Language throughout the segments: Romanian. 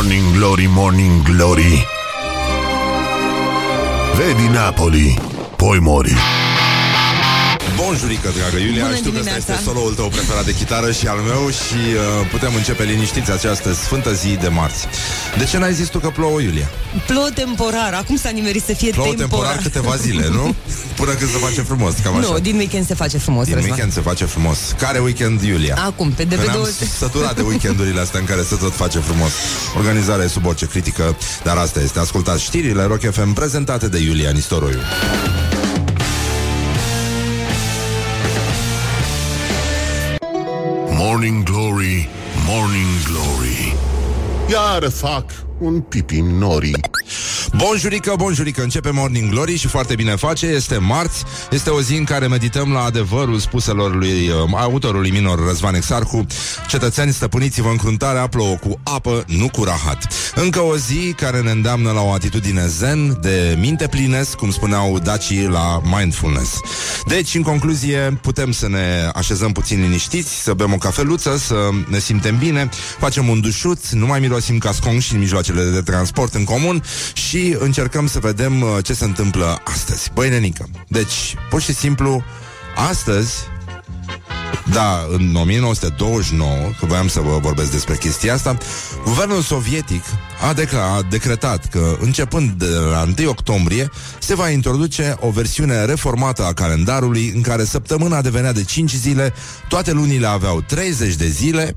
Morning Glory, Morning Glory. Vedi Napoli, poi mori Bonjurică, dragă Iulia Bună Știu că ăsta dimineața. este soloul tău preferat de chitară și al meu Și uh, putem începe liniștiți această sfântă zi de marți De ce n-ai zis tu că plouă, Iulia? Plouă temporar, acum s-a nimerit să fie Plouă temporar câteva zile, nu? Până când se face frumos, cam așa Nu, din weekend se face frumos, Din Răzvan. weekend se face frumos Care weekend, Iulia? Acum, pe de Că pe ne-am două... săturat de weekendurile astea în care se tot face frumos Organizarea e sub orice critică Dar asta este, ascultați știrile Rock FM prezentate de Iulia Nistoroiu Morning Glory, Morning Glory. Iar fac un pipi nori Bonjurică, bonjurică, începe Morning Glory și foarte bine face, este marți, este o zi în care medităm la adevărul spuselor lui uh, autorului minor Răzvan Exarcu. Cetățeni, stăpâniți-vă încruntarea, plouă cu apă, nu cu rahat. Încă o zi care ne îndeamnă la o atitudine zen, de minte plinesc, cum spuneau dacii la mindfulness. Deci, în concluzie, putem să ne așezăm puțin liniștiți, să bem o cafeluță, să ne simtem bine, facem un dușuț, nu mai mirosim cascon și în mijloacele de transport în comun și încercăm să vedem uh, ce se întâmplă astăzi. Băi, nenică, deci, pur și simplu, astăzi, da, în 1929, că voiam să vă vorbesc despre chestia asta, guvernul sovietic a, decla- a decretat că, începând de la 1 octombrie, se va introduce o versiune reformată a calendarului în care săptămâna devenea de 5 zile, toate lunile aveau 30 de zile.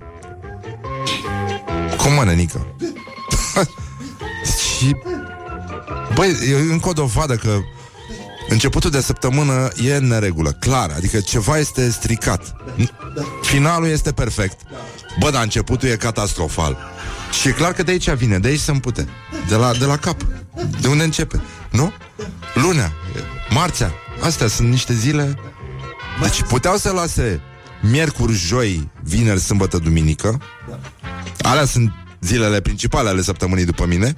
Cum mă, nenică? Și Băi, e încă o dovadă că Începutul de săptămână e în neregulă, clar, adică ceva este stricat. Finalul este perfect. Bă, dar începutul e catastrofal. Și e clar că de aici vine, de aici se împute. De la, de la cap. De unde începe? Nu? Lunea, marțea. Astea sunt niște zile... Deci puteau să lase miercuri, joi, vineri, sâmbătă, duminică. Alea sunt zilele principale ale săptămânii după mine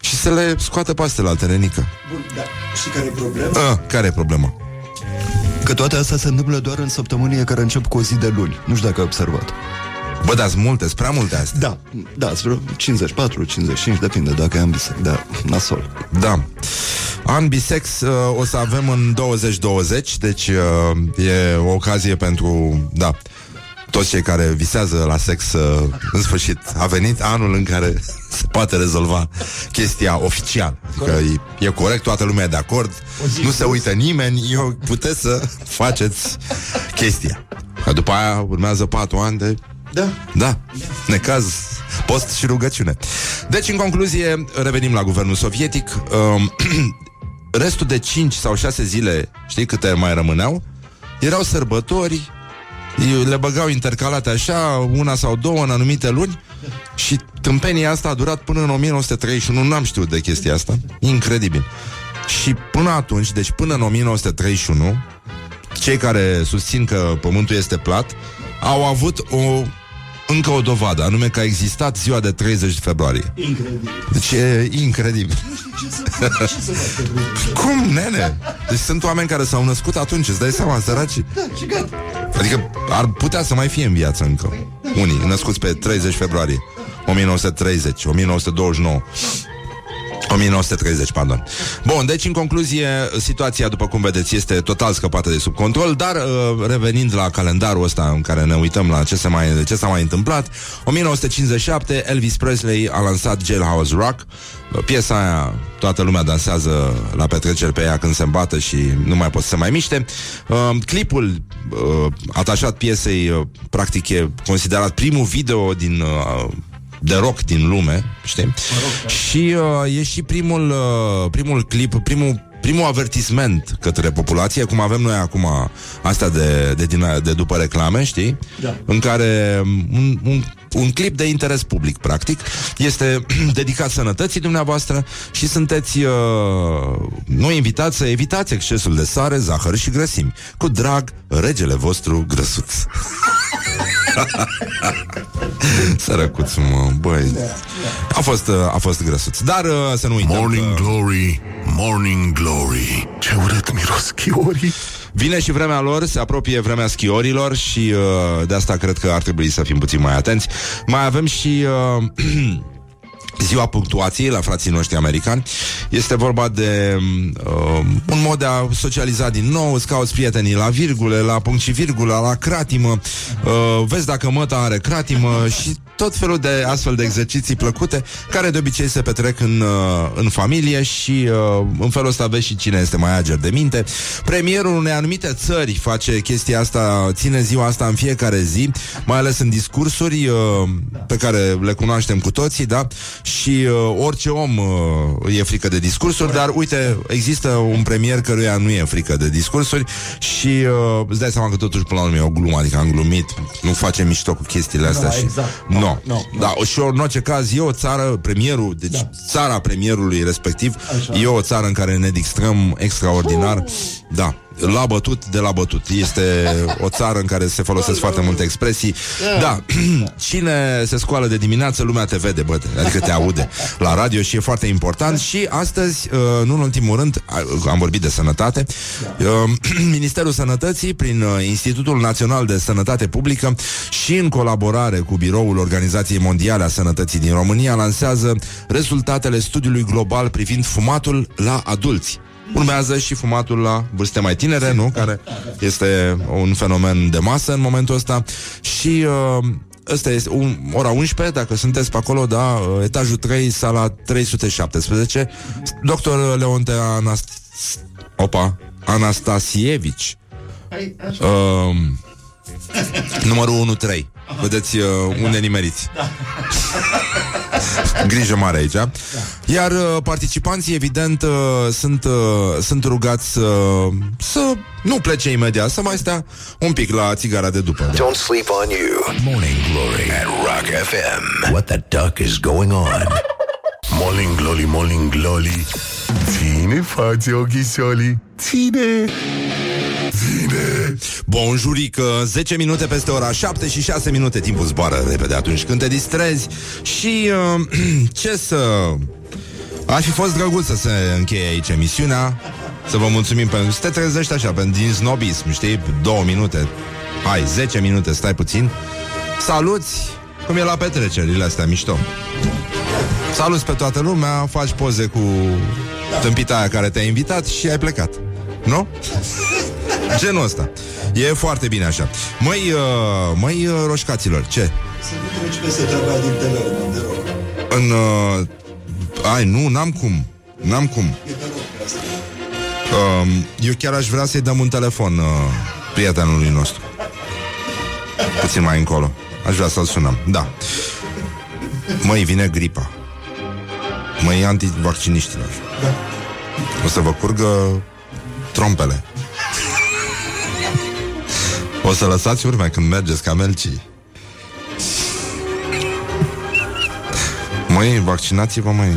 și să le scoată pe astea la nenică. Bun, da. Și care e problema? A, care e problema? Că toate astea se întâmplă doar în săptămânile care încep cu o zi de luni. Nu știu dacă ai observat. Bă, dar sunt multe, sunt prea multe astea. Da, da, sunt vreo 54, 55, depinde dacă e ambise. Da, nasol. Da. An bisex uh, o să avem în 2020, deci uh, e o ocazie pentru, da, toți cei care visează la sex, uh, în sfârșit, a venit anul în care se poate rezolva chestia oficial. Că e, e corect, toată lumea e de acord, nu se uită nimeni, eu puteți să faceți chestia. Că după aia urmează patru ani de Da. da, necaz, post și rugăciune. Deci, în concluzie, revenim la guvernul sovietic. Um, restul de 5 sau 6 zile, știi câte mai rămâneau? Erau sărbători, le băgau intercalate așa, una sau două în anumite luni și tâmpenia asta a durat până în 1931, n-am știut de chestia asta, incredibil. Și până atunci, deci până în 1931, cei care susțin că pământul este plat au avut o încă o dovadă, anume că a existat ziua de 30 februarie. Incredibil. Deci e incredibil. Cum, nene? Deci sunt oameni care s-au născut atunci, îți dai seama, săraci? Da, și gata. Adică ar putea să mai fie în viață încă. Unii născuți pe 30 februarie 1930, 1929. 1930, pardon. Bun, deci în concluzie, situația, după cum vedeți, este total scăpată de sub control, dar uh, revenind la calendarul ăsta în care ne uităm la ce, se mai, ce s-a mai întâmplat, 1957, Elvis Presley a lansat Jailhouse Rock, Uh, piesa aia, toată lumea dansează la petreceri pe ea când se îmbată și nu mai pot să se mai miște. Uh, clipul uh, atașat piesei, uh, practic, e considerat primul video din... Uh, de rock din lume, știi? Și uh, e și primul, uh, primul clip, primul primul avertisment către populație, cum avem noi acum astea de, de, din, de după reclame, știi? Da. În care un, un, un clip de interes public, practic, este dedicat sănătății dumneavoastră și sunteți uh, nu invitați să evitați excesul de sare, zahăr și grăsimi. Cu drag, regele vostru grăsuț. Sărăcuț, mă, băi. A fost, uh, a fost grăsuț. Dar uh, să nu uităm Morning că Glory, Morning Glory Ce urât miros chiorii vine și vremea lor, se apropie vremea schiorilor și uh, de asta cred că ar trebui să fim puțin mai atenți. Mai avem și... Uh, ziua punctuației la frații noștri americani. Este vorba de uh, un mod de a socializa din nou, îți cauți prietenii la virgule, la punct și virgulă, la cratimă, uh, vezi dacă măta are cratimă și tot felul de astfel de exerciții plăcute care de obicei se petrec în, uh, în familie și uh, în felul ăsta vezi și cine este mai ager de minte. Premierul unei anumite țări face chestia asta, ține ziua asta în fiecare zi, mai ales în discursuri uh, pe care le cunoaștem cu toții, da? Și uh, orice om uh, e frică de discursuri, dar uite, există un premier căruia nu e frică de discursuri și uh, îți dai seama că totuși până la urmă e o glumă, adică am glumit, nu face mișto cu chestiile astea. No, și... exact. No, No, no, no, no. Da, și în orice caz e o țară, premierul, deci da. țara premierului respectiv, Așa. e o țară în care ne distrăm extraordinar. Da, la bătut de la bătut. Este o țară în care se folosesc foarte multe expresii. Da, cine se scoală de dimineață, lumea te vede, bă, adică te aude la radio și e foarte important. Și astăzi, uh, nu în ultimul rând, a- am vorbit de sănătate, uh, Ministerul Sănătății, prin uh, Institutul Național de Sănătate Publică și în colaborare cu Biroul Organizației Mondiale a Sănătății din România, lansează rezultatele studiului global privind fumatul la adulți. Urmează și fumatul la vârste mai tinere, nu? Care este un fenomen de masă în momentul ăsta. Și uh, ăsta este un, ora 11, dacă sunteți pe acolo, da, uh, etajul 3, sala 317. Doctor Leonte Anast... Opa, Anastasievici. Uh, numărul 1-3. Vedeți uh, unde nimeriți. Grijă mare aici. Da. Iar uh, participanții, evident, uh, sunt, uh, sunt rugați uh, să nu plece imediat, să mai stea un pic la țigara de după. Da. Don't sleep on you. Morning Glory at Rock FM. What the duck is going on? Morning Glory, Morning Glory Ține față ochișolii Ține Ține Bonjurică, 10 minute peste ora 7 și 6 minute. Timpul zboară repede atunci când te distrezi. Și uh, ce să... Ar fi fost drăguț să se încheie aici emisiunea. Să vă mulțumim pentru... Să te trezești așa, pentru din snobism, știi? Două minute. Hai, 10 minute, stai puțin. Saluți! Cum e la petrecerile astea, mișto. Saluți pe toată lumea Faci poze cu tâmpita aia care te-a invitat Și ai plecat. Nu? Genul ăsta. E foarte bine așa. Măi, uh, măi uh, roșcaților, ce? Să nu treci peste treaba din telefon, te rog. În... Uh, ai, nu, n-am cum N-am cum. E de rog asta. uh, Eu chiar aș vrea să-i dăm un telefon uh, Prietenului nostru. Puțin mai încolo. Aș vrea să-l sunăm, da. Măi, vine gripa. Măi, antivacciniștilor. O să vă curgă Trompele O să lăsați urme când mergeți ca melcii. Măi, vaccinați-vă, măi.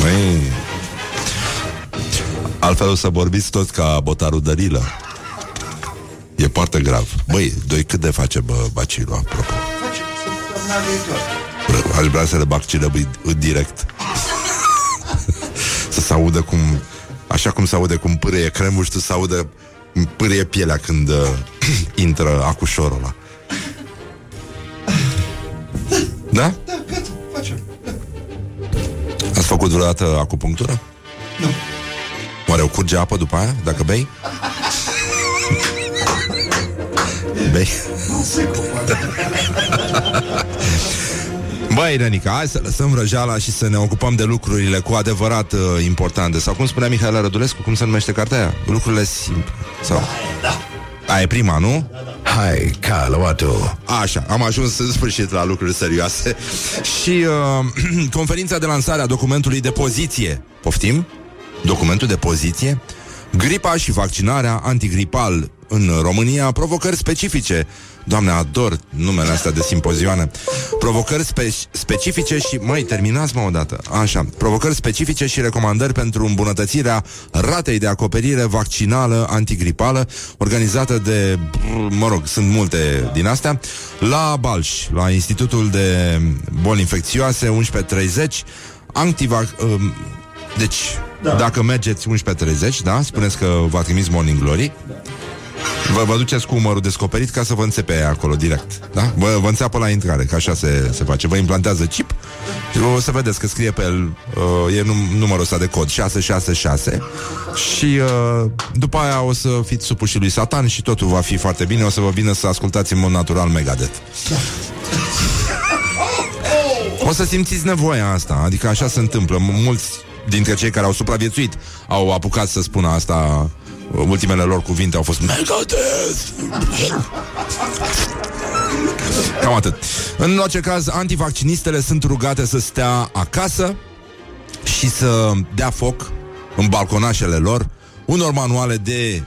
Măi. Altfel o să vorbiți toți ca botarul Dărilă E foarte grav. Băi, doi cât de face bă, bacilul, apropo? Face săptămâna viitoare. Bă, Aș vrea să le bag cirăbui direct. Să se audă cum Așa cum se aude cum pârâie cremul Și tu să audă cum pârâie pielea Când uh, intră acușorul ăla Da? Da, gata, facem. Da. Ați făcut vreodată acupunctură? Nu. Oare o curge apă după aia, dacă bei? bei? Băi, Renica, hai să lăsăm vrăjeala și să ne ocupăm de lucrurile cu adevărat uh, importante. Sau cum spunea Mihaela Rădulescu, cum se numește cartea aia? Lucrurile simple. Sau... Da. Aia e prima, nu? Hi, Carloato. Așa, am ajuns în sfârșit la lucruri serioase Și uh, conferința de lansare a documentului de poziție Poftim? Documentul de poziție? Gripa și vaccinarea antigripal în România Provocări specifice. Doamne, ador numele astea de simpozioane. Provocări spe- specifice și... Mai terminați mă odată. Așa, provocări specifice și recomandări pentru îmbunătățirea ratei de acoperire vaccinală antigripală Organizată de... Mă rog, sunt multe din astea La Balș, la Institutul de Boli Infecțioase 1130 Antivac... Um, deci, da. dacă mergeți 11.30, da? Spuneți că v-a trimis Morning Glory Vă, vă duceți cu umărul descoperit ca să vă înțepe aia acolo direct. Da? Vă, vă înțeapă la intrare, că așa se, se face. Vă implantează chip și o să vedeți că scrie pe el, uh, e num- numărul ăsta de cod, 666 și uh, după aia o să fiți supuși lui Satan și totul va fi foarte bine, o să vă vină să ascultați în mod natural Megadeth. O să simțiți nevoia asta, adică așa se întâmplă. Mulți dintre cei care au supraviețuit au apucat să spună asta ultimele lor cuvinte au fost Megadeth! Cam atât. În orice caz, antivaccinistele sunt rugate să stea acasă și să dea foc în balconașele lor unor manuale de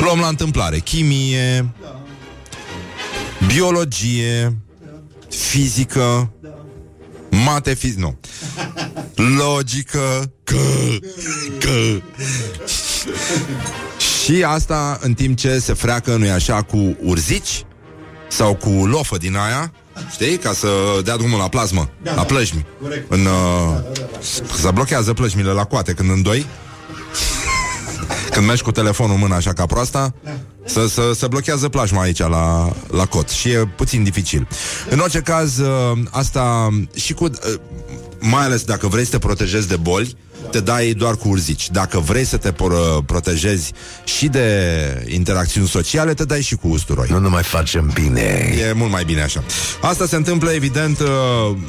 luăm la întâmplare, chimie, biologie, fizică, mate fizică, nu, logică, că, că. Și asta în timp ce se freacă, nu-i așa, cu urzici sau cu lofă din aia, știi, ca să dea drumul la plasmă, da, la plășmi. În, uh, da, da, da. Să blochează plășmile la coate când în doi. Când mergi cu telefonul în mână așa ca proasta, să, să, să blochează plajma aici la, la cot și e puțin dificil. În orice caz, uh, asta și cu... Uh, mai ales dacă vrei să te protejezi de boli, te dai doar cu urzici. Dacă vrei să te por- protejezi și de interacțiuni sociale, te dai și cu usturoi. Nu, nu mai facem bine. E mult mai bine așa. Asta se întâmplă, evident, uh,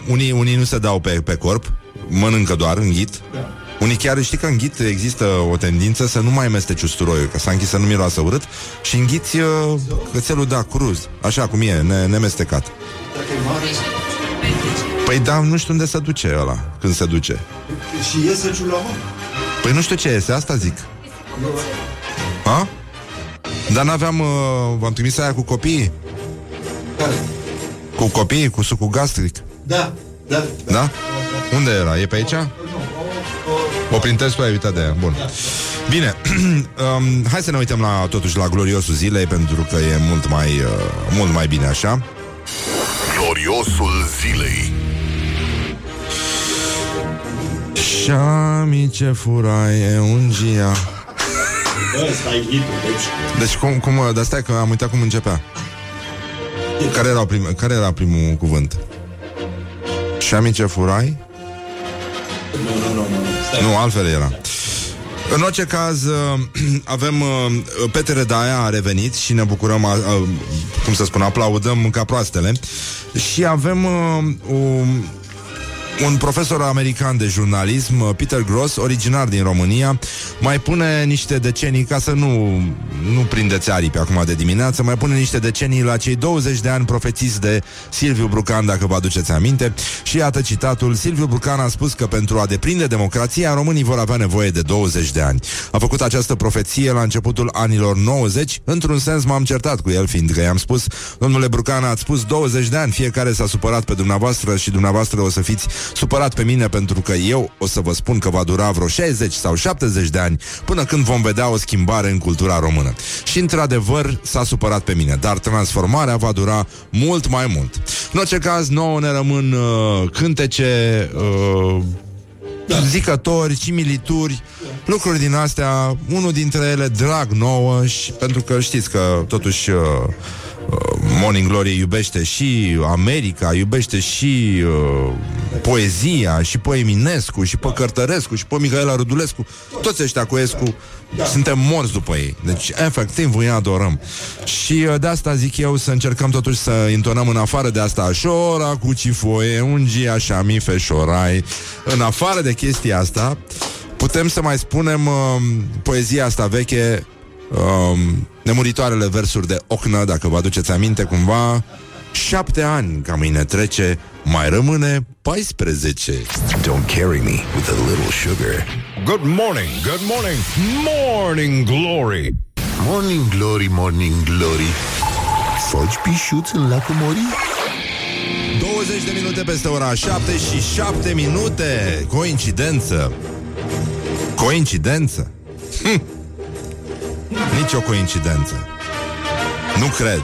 unii, unii nu se dau pe, pe corp, mănâncă doar, înghit. Da. Unii chiar știi că în ghit există o tendință să nu mai mesteci usturoiul, că s-a închis să nu miroasă urât și înghiți uh, cățelul, da, cruz, așa cum e, ne- nemestecat. Păi da, nu știu unde se duce ăla, când se duce. Și iese ciulama? Păi nu știu ce este, asta zic. Ha? Dar n-aveam... Uh, v-am trimis aia cu copiii? Care? Cu copiii, cu sucul gastric. Da, da. Da? Unde era? E pe aici? O printezi tu, ai uitat de ea. Bun. Bine, um, hai să ne uităm la, totuși la gloriosul zilei, pentru că e mult mai, uh, mult mai bine așa. Gloriosul zilei. Și ce furaie ungia. Ăsta e hitul, deci... Deci cum, cum, dar stai că am uitat cum începea. Care era, prim, care era primul cuvânt? Și ce furai? Nu, nu, nu, nu. Stai. Nu, altfel era. În orice caz, uh, avem uh, Petre Daia a revenit și ne bucurăm, uh, uh, cum să spun, aplaudăm ca proastele. Și avem uh, un, un profesor american de jurnalism, uh, Peter Gross, originar din România, mai pune niște decenii, ca să nu, nu prindeți aripi acum de dimineață, mai pune niște decenii la cei 20 de ani profețiți de Silviu Brucan, dacă vă aduceți aminte. Și iată citatul, Silviu Brucan a spus că pentru a deprinde democrația, românii vor avea nevoie de 20 de ani. A făcut această profeție la începutul anilor 90, într-un sens m-am certat cu el, fiindcă i-am spus, domnule Brucan, ați spus 20 de ani, fiecare s-a supărat pe dumneavoastră și dumneavoastră o să fiți supărat pe mine pentru că eu o să vă spun că va dura vreo 60 sau 70 de ani până când vom vedea o schimbare în cultura română. Și într-adevăr s-a supărat pe mine, dar transformarea va dura mult mai mult. În orice caz, nouă ne rămân uh, cântece, uh, da. zicători, similituri, lucruri din astea, unul dintre ele drag nouă și pentru că știți că totuși uh, uh, Morning Glory iubește și America, iubește și uh, poezia, și pe Eminescu, și pe Cărtărescu, și pe Mihaela Rudulescu. Toți ăștia cu Escu suntem morți după ei. Deci, efectiv, îi adorăm. Și uh, de asta zic eu să încercăm totuși să intonăm în afară de asta Șora cu cifoie, ungi așa mi feșorai. În afară de chestia asta, putem să mai spunem uh, poezia asta veche um, nemuritoarele versuri de Ocnă, dacă vă aduceți aminte cumva, șapte ani ca mâine trece, mai rămâne 14. Don't carry me with a little sugar. Good morning, good morning, morning glory. Morning glory, morning glory. Foci pișuți în lacul Mori? 20 de minute peste ora 7 și 7 minute. Coincidență. Coincidență. Hm. Nici o coincidență. Nu cred.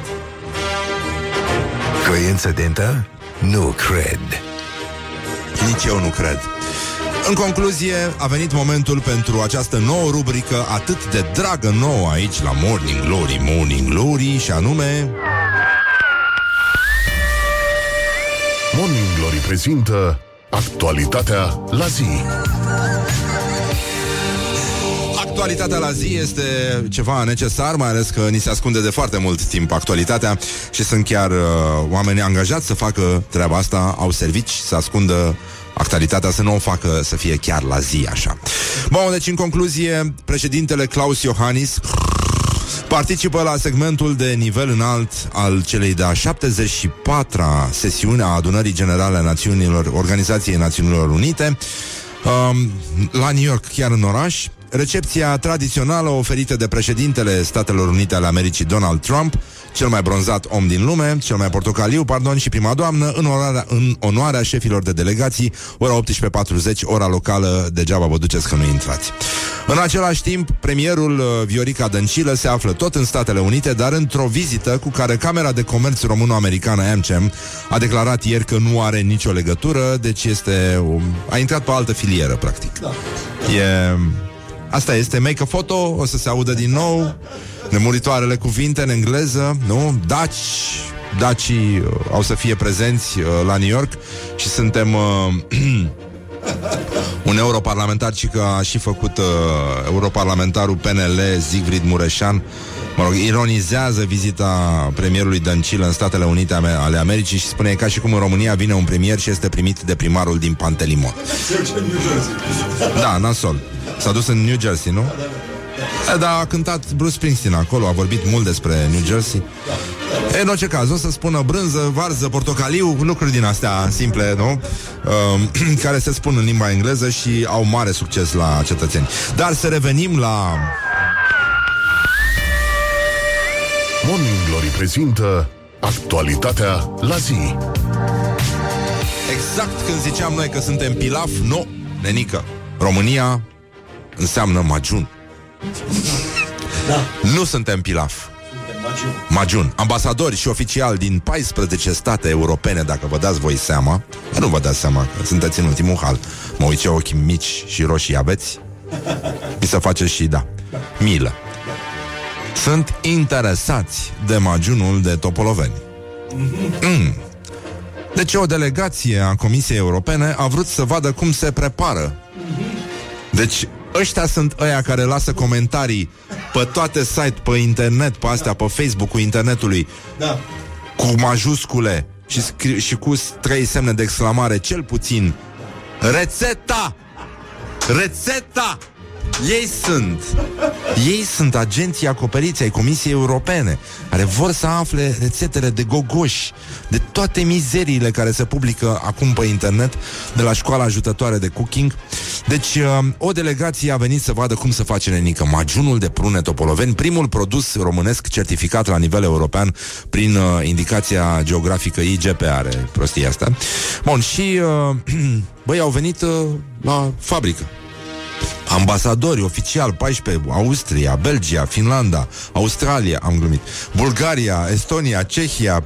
Coincidentă? Nu cred. Nici eu nu cred. În concluzie, a venit momentul pentru această nouă rubrică atât de dragă nouă aici la Morning Glory, Morning Glory și anume... Morning Glory prezintă actualitatea la zi. Actualitatea la zi este ceva necesar, mai ales că ni se ascunde de foarte mult timp actualitatea și sunt chiar uh, oameni angajați să facă treaba asta, au servici să ascundă actualitatea, să nu o facă să fie chiar la zi așa. Bun, deci în concluzie, președintele Claus Iohannis participă la segmentul de nivel înalt al celei de-a 74-a sesiune a adunării generale a Națiunilor, Organizației Națiunilor Unite, um, la New York, chiar în oraș. Recepția tradițională oferită de președintele Statelor Unite ale Americii Donald Trump, cel mai bronzat om din lume, cel mai portocaliu, pardon, și prima doamnă, în onoarea, în onoarea șefilor de delegații, ora 18.40, ora locală, degeaba vă duceți că nu intrați. În același timp, premierul uh, Viorica Dăncilă se află tot în Statele Unite, dar într-o vizită cu care Camera de Comerț Româno-Americană AmCham a declarat ieri că nu are nicio legătură, deci este um, a intrat pe altă filieră, practic. Da. E Asta este Make a Photo, o să se audă din nou. Nemuritoarele cuvinte în engleză Nu? Daci Dacii uh, au să fie prezenți uh, la New York. Și suntem uh, Un europarlamentar Și că a și făcut uh, Europarlamentarul PNL Zigfrid Mureșan mă rog, ironizează vizita premierului Dăncilă în Statele Unite ale Americii și spune ca și cum în România vine un premier și este primit de primarul din Pantelimon. Da, nasol. S-a dus în New Jersey, nu? E, da, a cântat Bruce Springsteen acolo, a vorbit mult despre New Jersey. E, în orice caz, o să spună brânză, varză, portocaliu, lucruri din astea simple, nu? Uh, care se spun în limba engleză și au mare succes la cetățeni. Dar să revenim la... Morning Glory prezintă actualitatea la zi. Exact când ziceam noi că suntem pilaf, nu, nenică. România înseamnă majun. Da. Nu suntem pilaf. Majun. Ambasadori și oficiali din 14 state europene, dacă vă dați voi seama, nu vă dați seama că sunteți în ultimul hal. Mă uit ce ochi mici și roșii aveți. Mi se face și, da, milă. Sunt interesați de majunul de Topoloveni. Mm. Deci o delegație a Comisiei Europene a vrut să vadă cum se prepară. Deci ăștia sunt ăia care lasă comentarii pe toate site, pe internet, pe astea, pe Facebook-ul internetului, da. cu majuscule și, scri- și cu trei semne de exclamare, cel puțin. Rețeta! Rețeta! Ei sunt. Ei sunt agenții acoperiți ai Comisiei Europene Care vor să afle rețetele de gogoși De toate mizeriile care se publică acum pe internet De la școala ajutătoare de cooking. Deci uh, o delegație a venit să vadă cum se face nenică. Majunul de prune topoloveni Primul produs românesc certificat la nivel european Prin uh, indicația geografică IGP are prostia asta. Bun, și uh, băi, au venit uh, la fabrică ambasadori oficial 14, Austria, Belgia, Finlanda, Australia, am glumit, Bulgaria, Estonia, Cehia,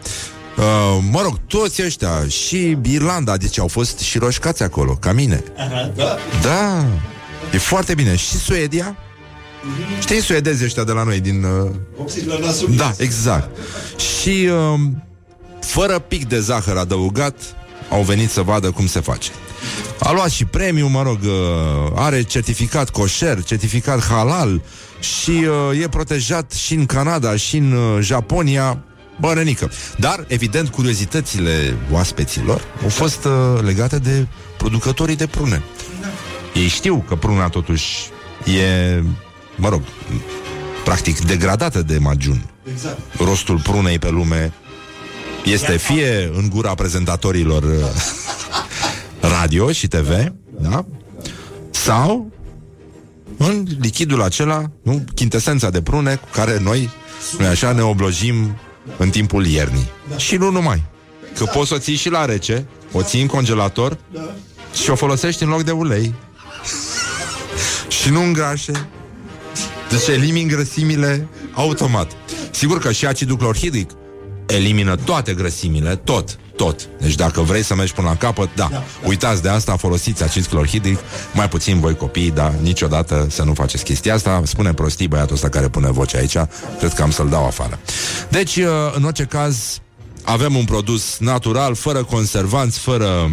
Uh, mă rog, toți ăștia Și Irlanda, deci au fost și roșcați acolo Ca mine. Aha, da? da, e foarte bine. Și Suedia? Mm-hmm. Știi suedezii ăștia de la noi din... Uh... Da, exact. Și uh, fără pic de zahăr adăugat Au venit să vadă cum se face a luat și premiu, mă rog, uh, are certificat coșer, certificat halal și uh, e protejat și în Canada și în uh, Japonia, bărănică. Dar, evident, curiozitățile oaspeților au fost uh, legate de producătorii de prune. Ei știu că pruna totuși e, mă rog, practic degradată de majun. Exact. Rostul prunei pe lume este fie în gura prezentatorilor uh, radio și TV, da? Sau în lichidul acela, nu? Chintesența de prune cu care noi, noi așa ne oblojim în timpul iernii. Da. Și nu numai. Că poți să o ții și la rece, o ții în congelator da. și o folosești în loc de ulei. și nu îngrașe. Deci elimini grăsimile automat. Sigur că și acidul clorhidric elimină toate grăsimile, tot. Tot. Deci dacă vrei să mergi până la capăt, da, da, da. uitați de asta, folosiți acid clorhidric, mai puțin voi copii, dar niciodată să nu faceți chestia asta. Spune prostii băiatul ăsta care pune voce aici, cred că am să-l dau afară. Deci, uh, în orice caz, avem un produs natural, fără conservanți, fără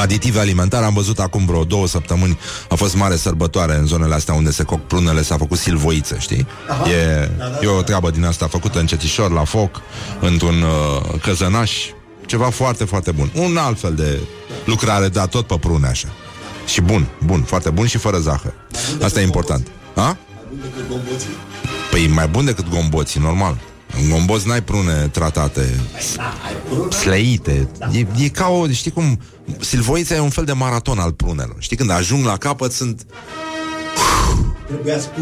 aditivi alimentare. Am văzut acum vreo două săptămâni, a fost mare sărbătoare în zonele astea unde se coc prunele, s-a făcut silvoiță, știi? Aha. E, da, da, e o treabă din asta făcută încetișor, la foc, într-un uh, căzănaș, ceva foarte, foarte bun. Un alt fel de lucrare, da, tot pe prune așa. Și bun, bun, foarte bun și fără zahăr. Asta e important. Ha? Păi mai bun decât gomboții, normal. În gomboz n-ai prune tratate Sleite e, e ca o, știi cum Silvoița e un fel de maraton al prunelor Știi când ajung la capăt sunt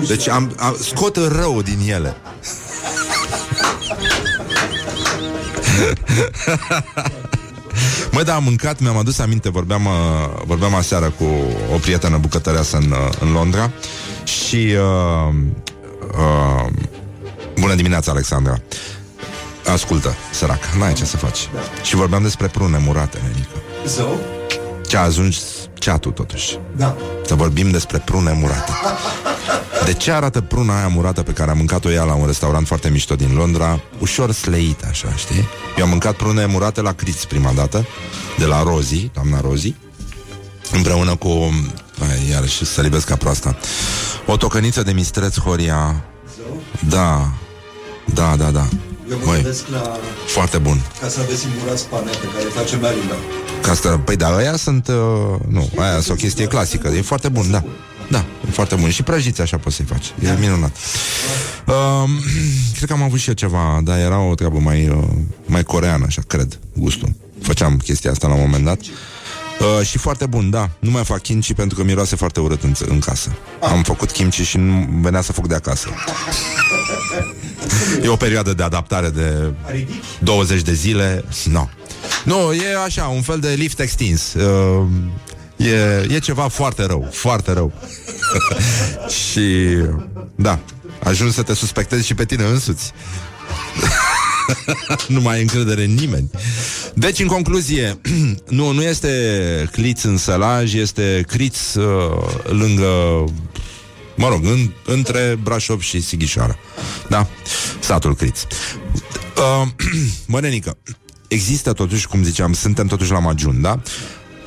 Deci am, am, scot rău din ele Mă, da, am mâncat, mi-am adus aminte, vorbeam, uh, vorbeam aseară cu o prietenă bucătăreasă în, uh, în Londra și uh, uh, Bună dimineața, Alexandra. Ascultă, sărac, n-ai ce să faci. Și vorbeam despre prune murate, Nenică. Zău? Ce a ajuns ceatul, totuși. Da. Să vorbim despre prune murate De ce arată pruna aia murată pe care am mâncat-o ea la un restaurant foarte mișto din Londra Ușor sleită, așa, știi? Eu am mâncat prune murate la Criț prima dată De la Rozi, doamna Rozi Împreună cu ai, Iarăși să libesc ca proasta O tocăniță de mistreț Horia Da, da, da, da. Eu mă Măi, gândesc la... foarte bun. Ca să aveți murați pane pe care face Marinda. Ca asta, păi da, aia sunt, uh, nu, aia sunt o chestie clasică. E foarte bun, da. Da, e foarte bun. Și prăjiți așa poți să-i faci. E minunat. Uh, cred că am avut și eu ceva, dar era o treabă mai, uh, mai coreană, așa, cred, gustul. Făceam chestia asta la un moment dat. Uh, și foarte bun, da. Nu mai fac kimchi pentru că miroase foarte urât în, în casă. Am făcut kimchi și nu venea să fac de acasă. E o perioadă de adaptare de 20 de zile. No. Nu, e așa, un fel de lift extins. Uh, e, e ceva foarte rău, foarte rău. și, da, ajungi să te suspectezi și pe tine însuți. nu mai ai încredere în nimeni. Deci, în concluzie, nu, nu este cliț în sălaj, este criț uh, lângă Mă rog, în, între Brașov și Sighișoara. Da? Satul Criț. Uh, Mărenică, există totuși, cum ziceam, suntem totuși la Magiun, da?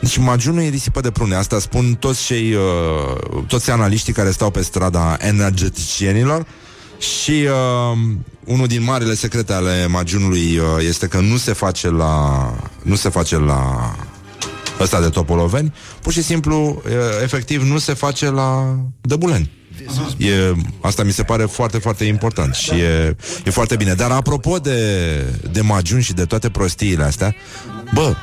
Deci Magiunul e risipă de prune. Asta spun toți cei, uh, toți analiștii care stau pe strada energeticienilor și uh, unul din marile secrete ale Magiunului uh, este că nu se face la nu se face la ăsta de Topoloveni, pur și simplu, uh, efectiv, nu se face la Dăbuleni. E, asta mi se pare foarte, foarte important și e, e foarte bine. Dar apropo de, de magiuni și de toate prostiile astea, bă,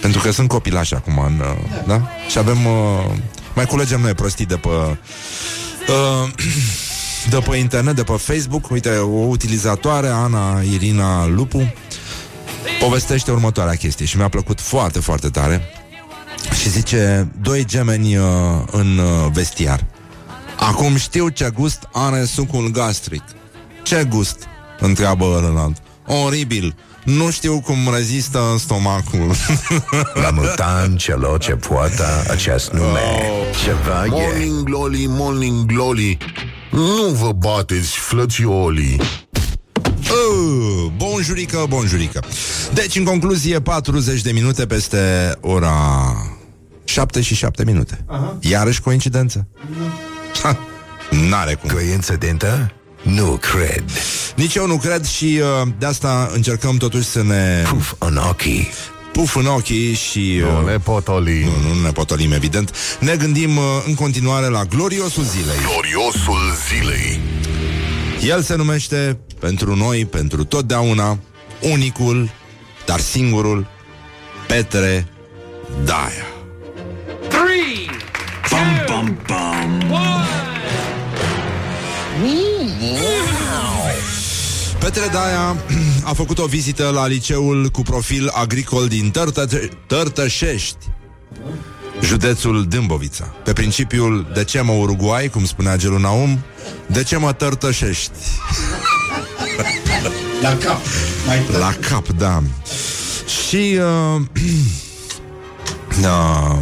pentru că sunt copilași acum, în, uh, da? Și avem, uh, mai culegem noi prostii de pe, uh, de pe internet, de pe Facebook. Uite, o utilizatoare, Ana Irina Lupu, povestește următoarea chestie și mi-a plăcut foarte, foarte tare. Și zice, doi gemeni uh, în uh, vestiar. Acum știu ce gust are sucul gastric. Ce gust? Întreabă ălălalt. Oribil. Nu știu cum rezistă în stomacul. La mutan celor ce poartă acest nume. Oh. Ceva e. Morning glory, morning glory Nu vă bateți, flățiolii Uh, bonjurică, bonjurică. Deci, în concluzie, 40 de minute peste ora 7 și 7 minute. Aha. Iarăși coincidență? Ha, n-are cum. Coincidentă? Nu cred. Nici eu nu cred și uh, de asta încercăm totuși să ne Puf în ochii. puf în ochii și... Uh, Nu ne potolim nu, nu ne potolim, evident. Ne gândim uh, în continuare la gloriosul zilei. Gloriosul zilei El se numește, pentru noi, pentru totdeauna, unicul, dar singurul, Petre Daia. Petre Daia a făcut o vizită la liceul cu profil agricol din Tărtă- Tărtășești, județul Dâmbovița. Pe principiul de ce mă Uruguay, cum spunea Gelu Naum, de ce mă tărtășești? La cap. Mai La cap, da. Și uh, da,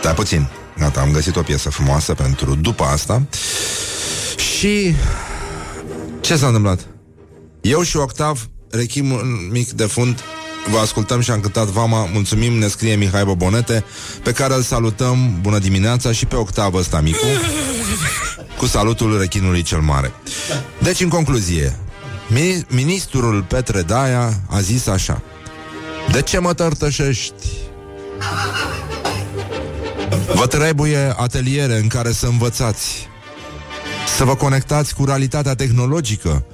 Stai puțin. Gata, am găsit o piesă frumoasă pentru după asta. Și ce s-a întâmplat? Eu și Octav, rechim un mic de fund, vă ascultăm și am cântat Vama, mulțumim, ne scrie Mihai Bobonete, pe care îl salutăm, bună dimineața, și pe Octav ăsta micu, cu salutul rechinului cel mare. Deci, în concluzie, mi- ministrul Petre Daia a zis așa, de ce mă tărtășești? Vă trebuie ateliere în care să învățați, să vă conectați cu realitatea tehnologică,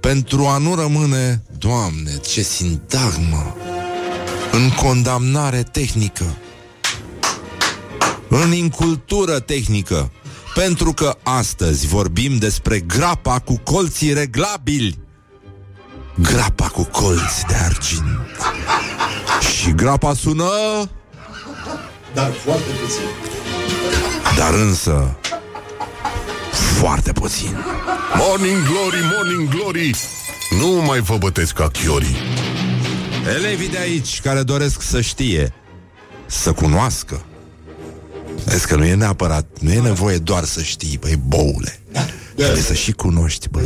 pentru a nu rămâne, Doamne, ce sintagmă, în condamnare tehnică, în incultură tehnică, pentru că astăzi vorbim despre grapa cu colții reglabili. Grapa cu colți de argint. Și grapa sună... Dar foarte puțin. Dar însă Foarte puțin. Morning Glory, Morning Glory. Nu mai vă bătesc ca chiorii. Elevii de aici care doresc să știe Să cunoască Vezi că nu e neapărat Nu e nevoie doar să știi, băi, boule. Trebuie să și cunoști, bă.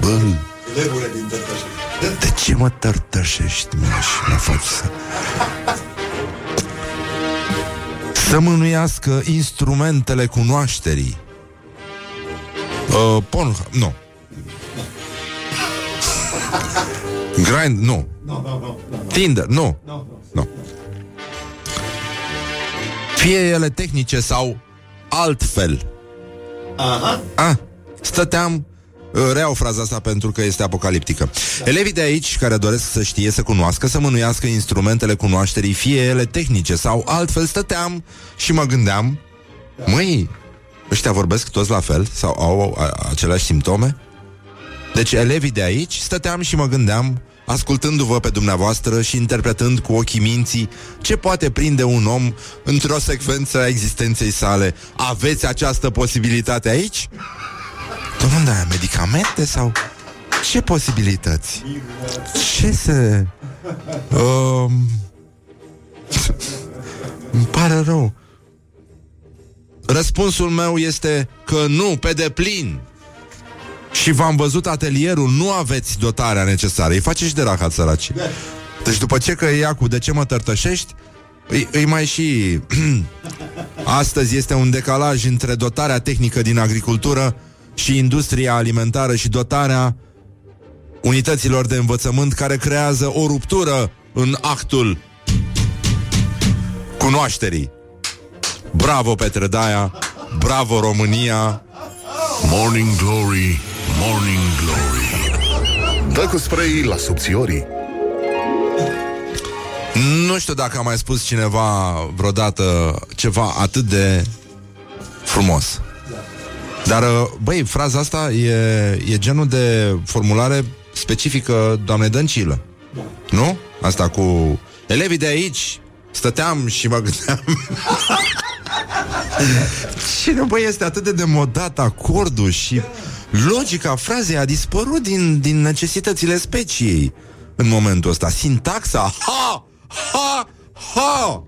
Bă, Elevurile din Tărtășești. de ce mă tărtășești, mă, și mă faci să... Să mânuiască instrumentele cunoașterii. Uh, Pornhub, nu. Grind, nu. Tinder, nu. Nu Fie ele tehnice sau altfel. Aha. Ah, stăteam uh, Reau fraza asta pentru că este apocaliptică Elevii de aici care doresc să știe, să cunoască Să mânuiască instrumentele cunoașterii Fie ele tehnice sau altfel Stăteam și mă gândeam Măi, ăștia vorbesc toți la fel Sau au a, aceleași simptome Deci elevii de aici Stăteam și mă gândeam Ascultându-vă pe dumneavoastră și interpretând cu ochii minții ce poate prinde un om într-o secvență a existenței sale. Aveți această posibilitate aici? Domnule, dar medicamente sau ce posibilități? Ce se... Um... Îmi pare rău. Răspunsul meu este că nu, pe deplin. Și v-am văzut atelierul, nu aveți dotarea necesară. Îi face și de rahat săraci. Deci după ce că ia cu de ce mă tărtășești, îi, îi mai și... Astăzi este un decalaj între dotarea tehnică din agricultură și industria alimentară și dotarea unităților de învățământ care creează o ruptură în actul cunoașterii. Bravo, Petre Daia! Bravo, România! Morning Glory, Morning Glory Dă cu spray la subțiorii Nu știu dacă a mai spus cineva vreodată ceva atât de frumos. Dar, uh, băi, fraza asta e, e genul de formulare specifică doamnei Dăncilă. Nu? Asta cu elevii de aici stăteam și mă gândeam Cine, băi, este atât de demodat acordul și logica frazei a dispărut din, din necesitățile speciei în momentul ăsta. Sintaxa, ha, ha, ha!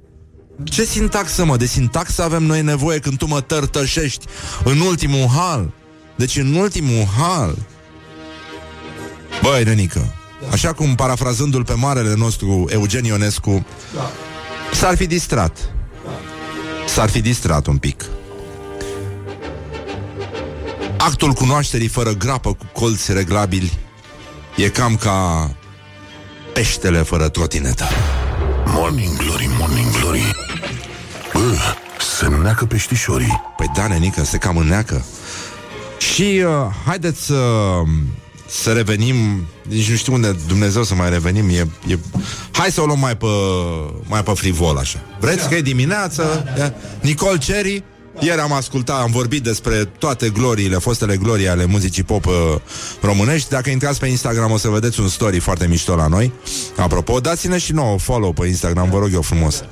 Ce sintaxă, mă? De sintaxă avem noi nevoie când tu mă tărtășești în ultimul hal. Deci în ultimul hal. Băi, Renică, așa cum parafrazându-l pe marele nostru Eugen Ionescu, s-ar fi distrat. S-ar fi distrat un pic. Actul cunoașterii fără grapă cu colți reglabili e cam ca peștele fără trotinetă. Morning Glory, Morning Glory Bă, se neacă peștișorii Păi da, nenică, se cam înneacă. Și uh, haideți să, să revenim, nici nu știu unde Dumnezeu să mai revenim, e, e... hai să o luăm mai pe, mai pe frivol așa. Vreți că e dimineață? Ia. Nicol Cherry, ieri am ascultat, am vorbit despre toate gloriile, fostele glorii ale muzicii pop uh, românești. Dacă intrați pe Instagram o să vedeți un story foarte mișto la noi. Apropo, dați-ne și nouă follow pe Instagram, vă rog eu frumos.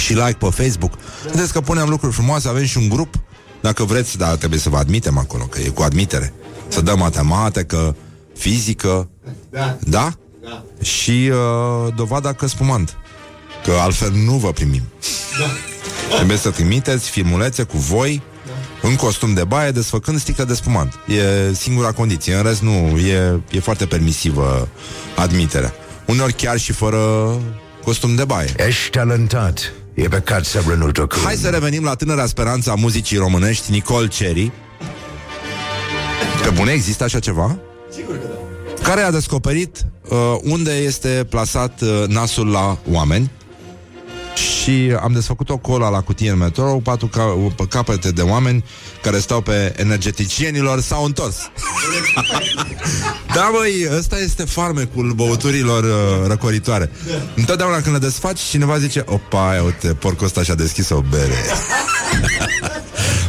Și like pe Facebook. Vedeți că punem lucruri frumoase, avem și un grup. Dacă vreți, dar trebuie să vă admitem acolo, că e cu admitere. Să dăm matematică, fizică. Da. Da? Da. Și uh, dovada că spumant. Că altfel nu vă primim. Da. Trebuie să trimiteți filmulețe cu voi în costum de baie, desfăcând sticlă de spumant. E singura condiție. În rest, nu. E, e foarte permisivă admiterea. Uneori chiar și fără costum de baie. Ești talentat. E păcat să renunți acum. Hai să revenim la tânăra speranță a muzicii românești, Nicole Cherry. Pe bune, există așa ceva? Sigur că da. Care a descoperit uh, unde este plasat uh, nasul la oameni și am desfăcut o cola la cutie în metrou, patru ca- pe capete de oameni care stau pe energeticienilor s-au întors. da, băi, ăsta este farmecul băuturilor uh, răcoritoare. Întotdeauna când le desfaci, cineva zice, opa, ia uite, porcul ăsta și-a deschis o bere.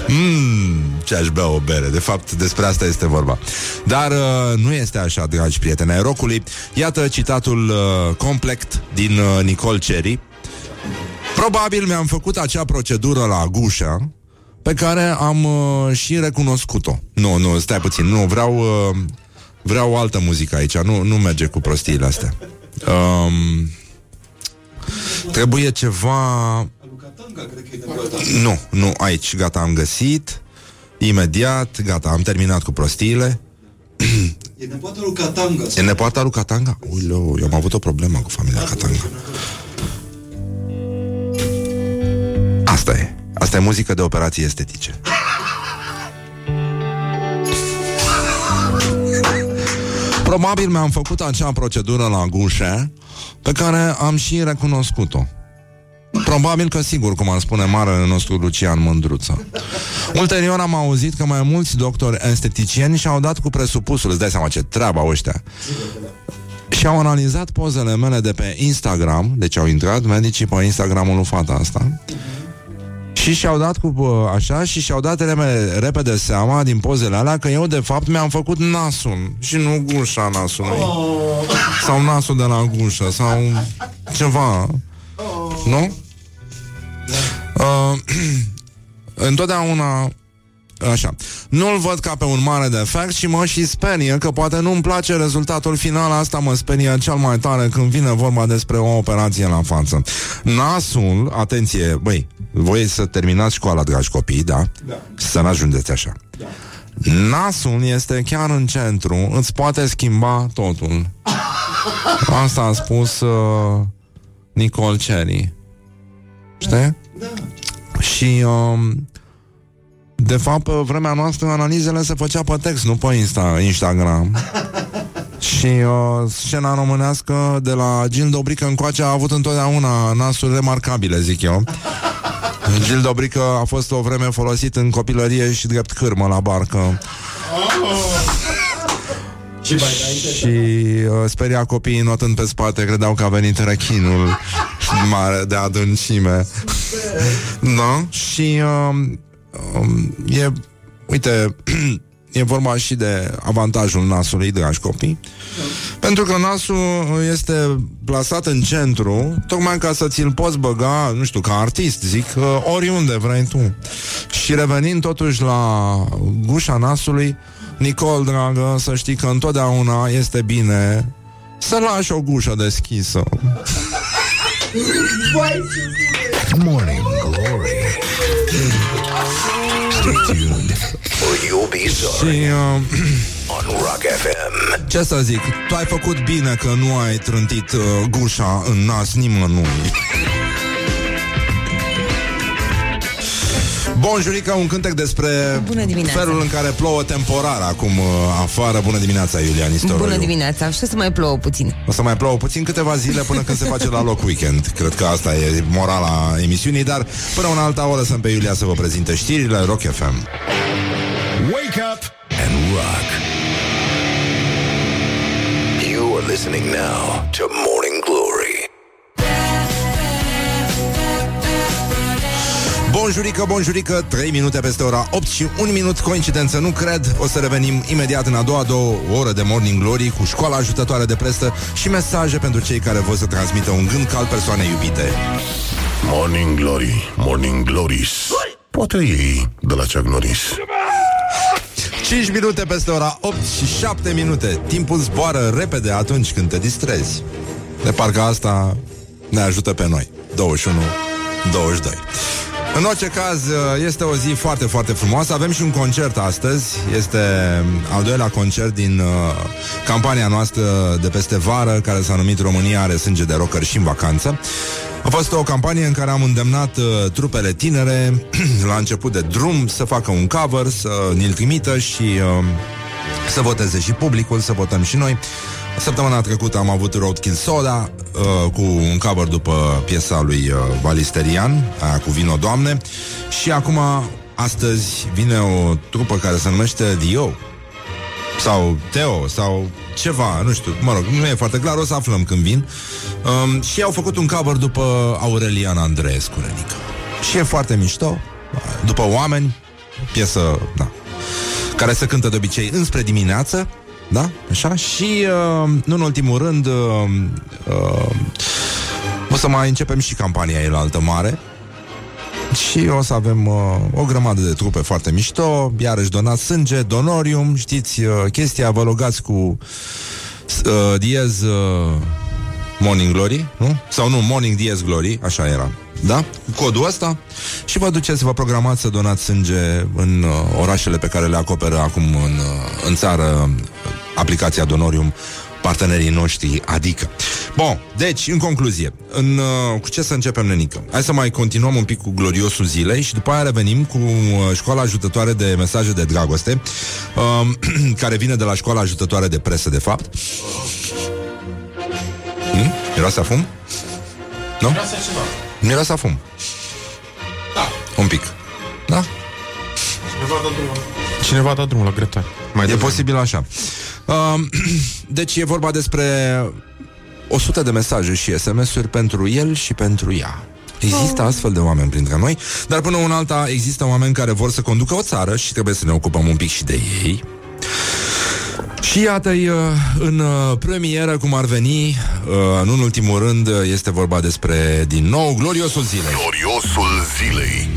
Mmm, ce aș bea o bere. De fapt, despre asta este vorba. Dar uh, nu este așa, dragi prieteni ai rocului. Iată citatul uh, complet din uh, Nicole Cherry. Probabil mi-am făcut acea procedură la gușă pe care am uh, și recunoscut-o. Nu, nu, stai puțin, nu, vreau, uh, vreau altă muzică aici, nu, nu merge cu prostiile astea. Um, trebuie ceva... Lucatanga, cred că e nepoata. Nu, nu, aici, gata, am găsit. Imediat, gata, am terminat cu prostiile. E nepoata lui Katanga. E nepoata lui Katanga? Uileu, eu am avut o problemă cu familia Katanga. Asta e muzică de operații estetice. Probabil mi-am făcut acea procedură la gușe pe care am și recunoscut-o. Probabil că sigur, cum ar spune marele nostru Lucian Mândruță. Ulterior am auzit că mai mulți doctori esteticieni și-au dat cu presupusul, îți dai seama ce treabă au ăștia, și au analizat pozele mele de pe Instagram, deci au intrat medicii pe Instagramul lui fata asta, și și-au dat cu bă, așa și și-au dat repede, repede seama din pozele alea că eu de fapt mi-am făcut nasul și nu gușa nasului. Sau nasul de la gușă sau ceva. Nu? Uh, întotdeauna Așa. Nu-l văd ca pe un mare defect și mă și sperie că poate nu-mi place rezultatul final. Asta mă sperie cel mai tare când vine vorba despre o operație la față. Nasul, atenție, băi, voi să terminați școala, dragi copii, da? Da. Să n-ajungeți așa. Da. Nasul este chiar în centru, îți poate schimba totul. Asta a spus uh, Nicole Cherry. Știi? Da. Și um, de fapt, pe vremea noastră analizele se făcea pe text, nu pe Insta, Instagram. Și uh, scena românească de la Gil Dobrică încoace a avut întotdeauna nasuri remarcabile, zic eu. Gil Dobrică a fost o vreme folosit în copilărie și drept cârmă la barcă. Și mai înainte Și uh, speria copiii notând pe spate Credeau că a venit rechinul Mare de adâncime Da? Și um, um, E Uite E vorba și de avantajul nasului, dragi copii Pentru că nasul este plasat în centru Tocmai ca să ți-l poți băga Nu știu, ca artist, zic uh, Oriunde vrei tu Și revenind totuși la gușa nasului Nicol, dragă, să știi că întotdeauna este bine să lași o gușă deschisă. Morning Glory. Stay tuned, or you'll be Și sorry uh, on Rock FM. ce să zic, tu ai făcut bine că nu ai trântit uh, gușa în nas nimănui. Bun, Jurica, un cântec despre Bună dimineața. felul în care plouă temporar acum uh, afară. Bună dimineața, Iulian Istoroiu. Bună dimineața, și o să mai plouă puțin. O să mai plouă puțin câteva zile până când se face la loc weekend. Cred că asta e morala emisiunii, dar până una alta oră sunt pe Iulia să vă prezinte știrile Rock FM. Wake up and rock. You are listening now to Morning Glory. Bonjurică, bonjurică, 3 minute peste ora 8 și 1 minut, coincidență, nu cred O să revenim imediat în a doua două ore de Morning Glory Cu școala ajutătoare de presă și mesaje pentru cei care vor să transmită un gând cald persoane iubite Morning Glory, Morning Glories Poate ei de la Chuck Norris 5 minute peste ora 8 și 7 minute. Timpul zboară repede atunci când te distrezi. De parcă asta ne ajută pe noi. 21, 22. În orice caz, este o zi foarte, foarte frumoasă. Avem și un concert astăzi. Este al doilea concert din uh, campania noastră de peste vară, care s-a numit România are sânge de rocker și în vacanță. A fost o campanie în care am îndemnat uh, trupele tinere la început de drum să facă un cover, să ne-l trimită și uh, să voteze și publicul, să votăm și noi. Săptămâna trecută am avut Roadkill Soda uh, cu un cover după piesa lui uh, Valisterian, aia cu Vino Doamne, și acum, astăzi, vine o trupă care se numește Dio sau Teo sau ceva, nu știu, mă rog, nu e foarte clar, o să aflăm când vin. Um, și au făcut un cover după Aurelian Andreescu, Renica. Și e foarte mișto, după oameni, piesă, da, care se cântă de obicei înspre dimineață, da? Așa? Și, uh, nu în ultimul rând, uh, uh, o să mai începem și campania el altă mare. Și o să avem uh, o grămadă de trupe foarte mișto, iarăși donați sânge, donorium, știți uh, chestia, vă logați cu uh, Diez uh, Morning Glory, nu? Sau nu, Morning Diez Glory, așa era, da? Cu codul ăsta și vă duceți, vă programați să donați sânge în uh, orașele pe care le acoperă acum în, uh, în țară aplicația Donorium partenerii noștri, adică. Bun, deci, în concluzie, în, uh, cu ce să începem, nenică? Hai să mai continuăm un pic cu gloriosul zilei și după aia revenim cu uh, școala ajutătoare de mesaje de dragoste, uh, care vine de la școala ajutătoare de presă, de fapt. Hmm? Miroase a fum? Nu? Miroase ceva. Miroase a fum. Da. Un pic. Da? Cineva a dat drumul. Cineva a dat drumul la grătar. Mai E devreme. posibil așa. Uh, deci e vorba despre 100 de mesaje și SMS-uri pentru el și pentru ea. Există astfel de oameni printre noi, dar până una alta există oameni care vor să conducă o țară și trebuie să ne ocupăm un pic și de ei. Și iată-i uh, în uh, premieră, cum ar veni, uh, nu în ultimul rând, uh, este vorba despre, din nou, gloriosul zilei. Gloriosul zilei.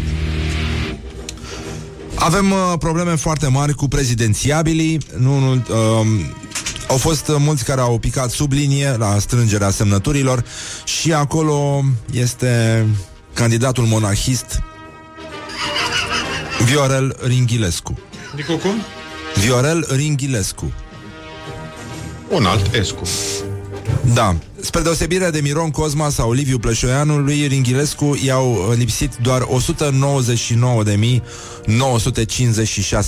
Avem uh, probleme foarte mari cu prezidențiabilii. Nu, nu, uh, au fost uh, mulți care au picat sub linie la strângerea semnăturilor și acolo este candidatul monarhist Viorel Ringhilescu. Adică cum? Viorel Ringhilescu. Un alt Escu. Da. Spre deosebire de Miron Cosma sau Liviu Plășoianu, lui Ringhilescu i-au uh, lipsit doar 199.956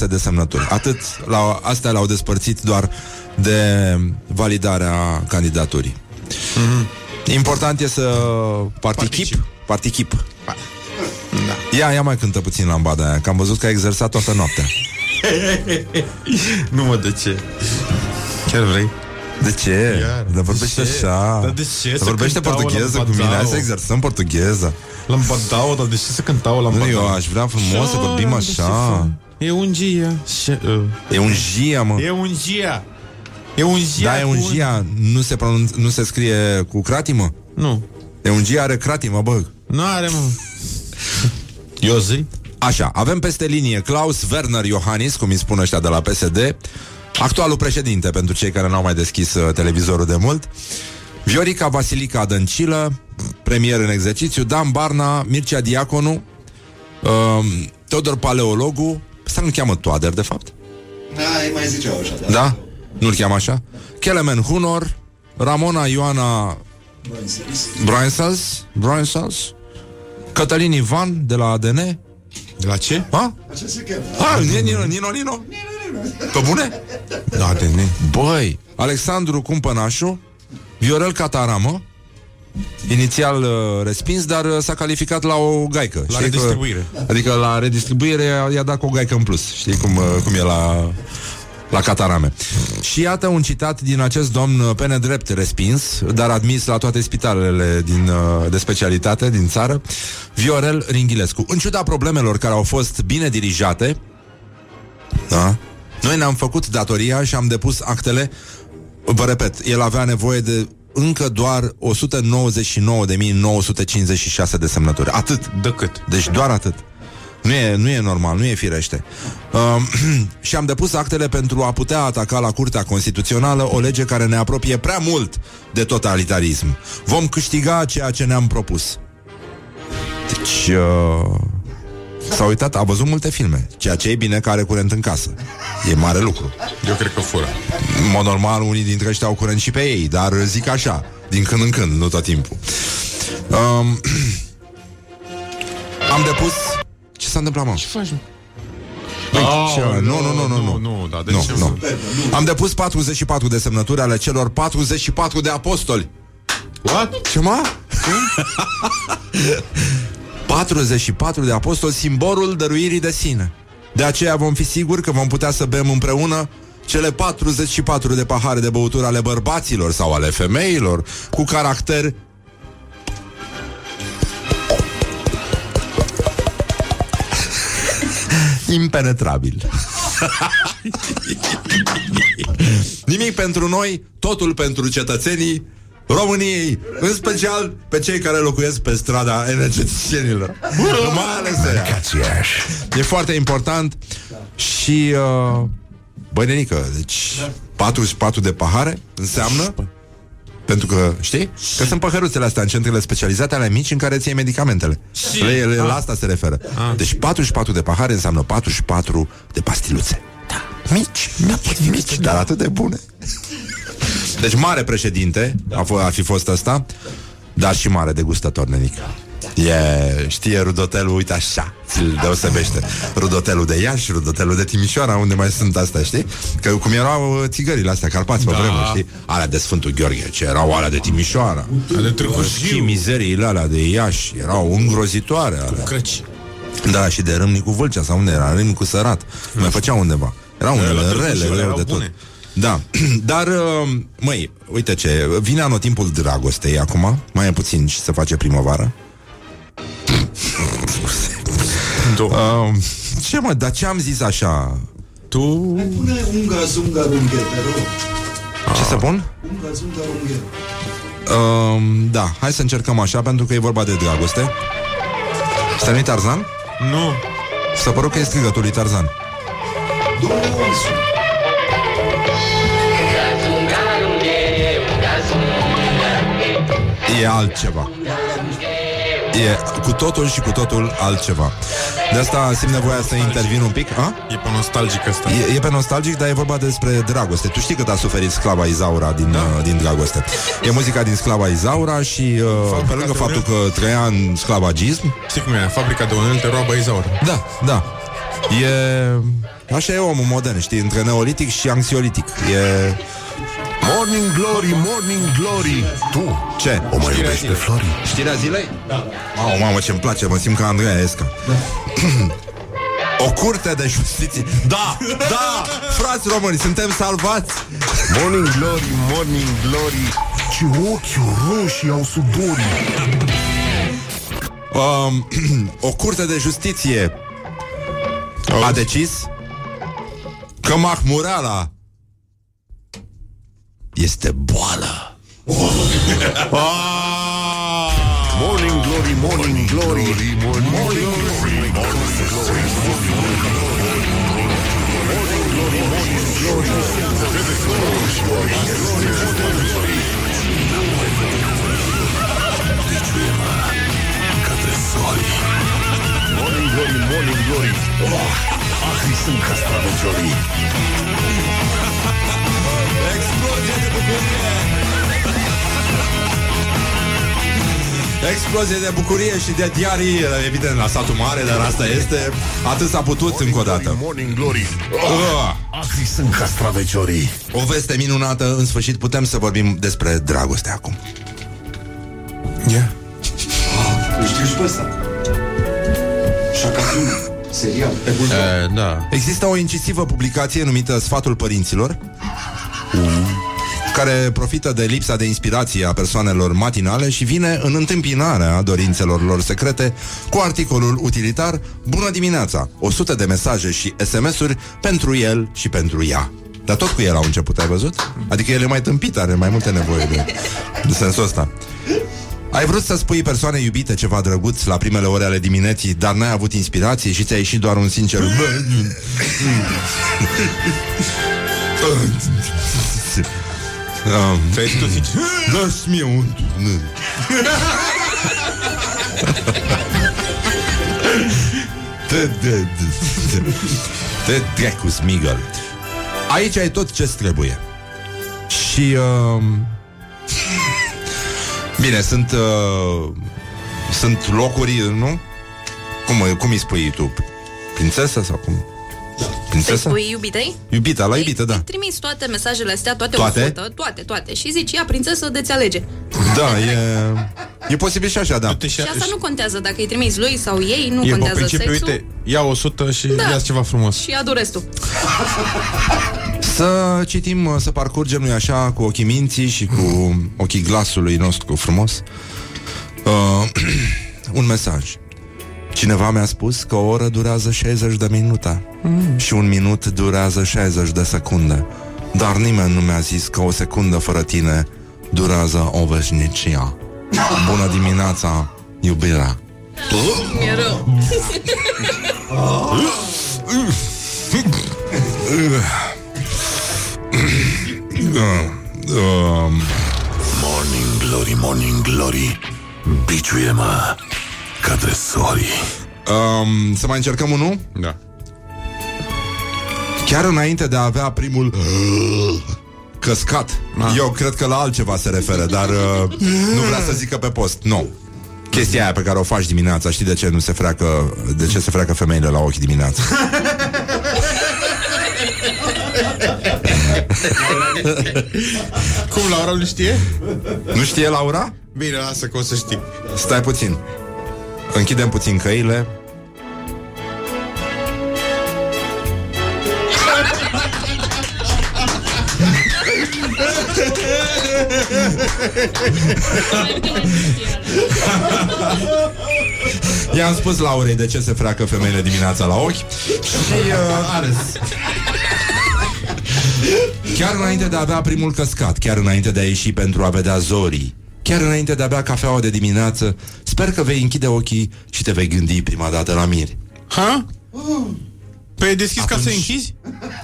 de semnături. Atât, la, astea l-au despărțit doar de validarea candidaturii. Mm-hmm. Important e să particip. Particip. Da. Ia, ia mai cântă puțin lambada aia, că am văzut că a exersat toată noaptea. Nu mă, de ce? Chiar vrei? De ce? Iar, Dar vorbește de ce? așa. Dar de ce Dar să vorbește cântau portugheză la cu mine. Hai badao? să exersăm portugheză. L-am badau, dar de ce să cântau la Nu, eu aș vrea frumos să vorbim așa. E un gia. uh, E un gia, mă. E un gia. E un gia. Da, e un cu- gia. Nu se, pronunț- nu se scrie cu cratimă? Nu. E un gia are cratimă, bă. Nu are, mă. Eu zic. Așa, avem peste linie Klaus Werner Iohannis, cum îi spun ăștia de la PSD, actualul președinte, pentru cei care n-au mai deschis uh, televizorul de mult, Viorica Vasilica Dăncilă, premier în exercițiu, Dan Barna, Mircea Diaconu, uh, Teodor Paleologu, ăsta nu cheamă Toader, de fapt? Da, ei mai ziceau așa, da. Da? Nu-l cheamă așa? Kelemen Hunor, Ramona Ioana Bruinsels, Bruinsels, Cătălin Ivan de la ADN, De la ce? Ha? Așa se cheamă. Ha, Nino, Nino, Nino? Pe bune? Da, de ne. Băi, Alexandru Cumpănașu, Viorel Cataramă, inițial uh, respins, dar uh, s-a calificat la o gaică. La Știi că- redistribuire. adică la redistribuire i-a, i-a dat cu o gaică în plus. Știi cum, uh, cum e la, la Catarame. Și iată un citat din acest domn uh, pe nedrept respins, dar admis la toate spitalele din, uh, de specialitate din țară, Viorel Ringhilescu. În ciuda problemelor care au fost bine dirijate, da? Noi ne-am făcut datoria și am depus actele. Vă repet, el avea nevoie de încă doar 199.956 de semnături. Atât. De cât? Deci doar atât. Nu e, nu e normal, nu e firește. Uh, și am depus actele pentru a putea ataca la Curtea Constituțională o lege care ne apropie prea mult de totalitarism. Vom câștiga ceea ce ne-am propus. Deci... Uh, S-a uitat, a văzut multe filme Ceea ce e bine că are curent în casă E mare lucru Eu cred că fură. În mod normal, unii dintre ăștia au curent și pe ei Dar zic așa, din când în când, nu tot timpul um, Am depus Ce s-a întâmplat, mă? Ce faci, mă? Păi, Oh, ce- nu, nu, nu, nu, nu. nu, da, de nu, ce, nu. mă? Am depus 44 de semnături ale celor 44 de apostoli. What? Ce mă? 44 de apostoli, simbolul dăruirii de sine. De aceea vom fi siguri că vom putea să bem împreună cele 44 de pahare de băutură ale bărbaților sau ale femeilor cu caracter impenetrabil. Nimic pentru noi, totul pentru cetățenii României, în special pe cei care locuiesc pe strada energeticienilor. Mai ales ăia. Cațiaș. E foarte important și uh, bănenică, deci 44 de pahare înseamnă pentru că, știi? Că sunt păhăruțele astea în centrele specializate ale mici în care ți iei medicamentele. Le, le, la asta se referă. Deci 44 de pahare înseamnă 44 de pastiluțe. Da. Mici, mici, mici, dar atât de bune. Deci mare președinte a, f- a fi fost ăsta, dar și mare degustător, nenică. E, știe rudotelul, uite așa, ți-l deosebește. Rudotelul de Iași, rudotelul de Timișoara, unde mai sunt astea, știi? Că cum erau uh, țigările astea, carpați pe Da. vremuri, știi? Alea de Sfântul Gheorghe, ce erau alea de Timișoara. De Târgu Și Jiu. mizeriile alea de Iași erau îngrozitoare alea. Crăci. Da, și de Râmnicu Vâlcea sau unde era, Râmnicu Sărat. Mai făcea undeva. Erau la unele Târgu rele, Jiu rău erau de tot. bune. Da, dar, uh, măi, uite ce, vine anotimpul dragostei acum, mai e puțin și se face primăvară. Două. Uh, ce mă, dar ce am zis așa? Tu... Pune unga zunga runghe, te rog. Ce să pun? Unga zunga runghe. Uh, da, hai să încercăm așa, pentru că e vorba de dragoste. Să nu Tarzan? Nu. S-a părut că e strigătul lui Tarzan. E altceva. E cu totul și cu totul altceva. De asta simt nevoia să intervin un pic. A? E pe nostalgic asta. E, e pe nostalgic, dar e vorba despre dragoste. Tu știi cât a suferit sclava Izaura din, da. uh, din dragoste. E muzica din sclava Izaura și uh, pe lângă de faptul că trăia în sclavagism, Știi cum e? Fabrica de unelte roabă Izaur. da, da. E... Așa e omul modern, știi, între neolitic și anxiolitic. E... Morning Glory, Morning Glory. Tu Ce? o mai iubești pe Flori? Știrea zilei? Da. Mamă, mamă, ce-mi place, mă simt ca Andreea Esca. o curte de justiție. Da, da, frați români, suntem salvați. Morning Glory, Morning Glory. Ce ochi roșii au sudorii. Um, o curte de justiție a decis că Mahmureala este boală. Morning Glory, Morning Glory, Morning Glory, Morning Glory. Morning Glory, Morning Glory. Oh, acri sunt castraveciorii. Explozie de bucurie și de diarii, evident, la satul mare, dar asta este. Atât s-a putut încă o dată. Morning Glory. Oh, Uh, acri sunt castraveciorii. o veste minunată, în sfârșit putem să vorbim despre dragoste acum. Yeah. Îl știu și pe ăsta. Șacatun, serial. Pe bulvar. E, da. Există o incisivă publicație numită Sfatul Părinților care profită de lipsa de inspirație a persoanelor matinale și vine în întâmpinarea dorințelor lor secrete cu articolul utilitar Bună dimineața! 100 de mesaje și SMS-uri pentru el și pentru ea. Dar tot cu el au început, ai văzut? Adică el e mai tâmpit, are mai multe nevoie de, de sensul ăsta. Ai vrut să spui persoane iubite ceva drăguț la primele ore ale dimineții, dar n-ai avut inspirație și ți-a ieșit doar un sincer... Um, Ți-ai zis tu sincer. Dați mie un... Te, te, te, te dracu, smigăl. Aici ai tot ce trebuie. Și... Uh, bine, sunt... Uh, sunt locuri, nu? Cum, cum îi spui tu? Prințesă sau cum? Să-i Prințesă? spui iubitei? Iubita, la iubită, da. Îi trimiți toate mesajele astea, toate, Toate? 100, toate, toate. Și zici, ia, prințesă, de-ți alege. Da, e... E posibil și așa, da. Du-te și, Și asta nu contează dacă îi trimiți lui sau ei, nu E pe contează principiu, sexul. uite, ia 100 și Da. ia ceva frumos. Și adu restul. Să citim, să parcurgem, nu așa, cu ochii minții și cu ochii glasului nostru frumos. Uh, un mesaj. Cineva mi-a spus că o oră durează 60 de minute mm. și un minut durează 60 de secunde. Dar nimeni nu mi-a zis că o secundă fără tine durează o veșnicie. Bună dimineața, iubirea! Mi-e rău. Uh, Morning Glory, Morning Glory Biciuie-mă ca dresorii um, să mai încercăm unul? Da. Chiar înainte de a avea primul căscat. Eu cred că la altceva se referă, dar uh, nu vrea să zică pe post. Nu. Chestia aia pe care o faci dimineața, știi de ce nu se freacă, de ce se freacă femeile la ochi dimineața? Cum, Laura nu știe? Nu știe Laura? Bine, lasă că o să știi. Stai puțin. Închidem puțin căile. I-am spus Laurei de ce se freacă femeile dimineața la ochi Și uh, ales Chiar înainte de a avea primul căscat Chiar înainte de a ieși pentru a vedea zorii Chiar înainte de a bea cafeaua de dimineață Sper că vei închide ochii Și te vei gândi prima dată la miri Ha? Păi ai deschis ca Atunci- să închizi?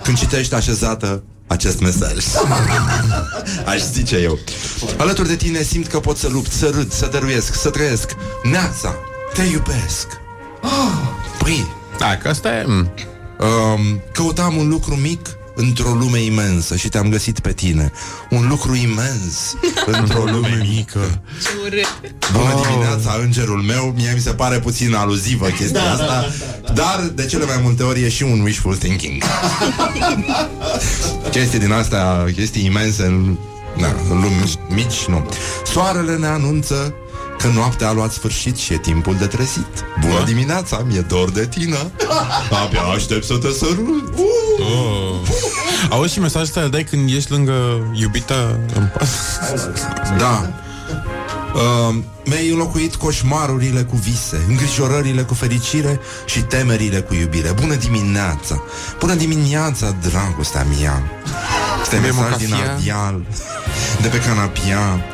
Când citești așezată acest mesaj Aș zice eu Alături de tine simt că pot să lupt, să râd, să dăruiesc, să trăiesc Neața, te iubesc Păi, Da, că asta e... Mm. um, căutam un lucru mic într-o lume imensă și te-am găsit pe tine. Un lucru imens într-o lume mică. Bună dimineața, îngerul meu. Mie mi se pare puțin aluzivă chestia asta, dar de cele mai multe ori e și un wishful thinking. chestii din astea, chestii imense în, na, în lumi mici, nu. Soarele ne anunță că noaptea a luat sfârșit și e timpul de trezit. Bună dimineața, mi-e dor de tine. Abia aștept să te sărut. Oh. Auzi și mesajul ăsta îl dai când ești lângă iubita în pat? Da. Uh, mi-ai înlocuit coșmarurile cu vise, îngrijorările cu fericire și temerile cu iubire. Bună dimineața! Bună dimineața, dragostea mea! Este Avem o mesaj din cafea? Ardial, de pe canapia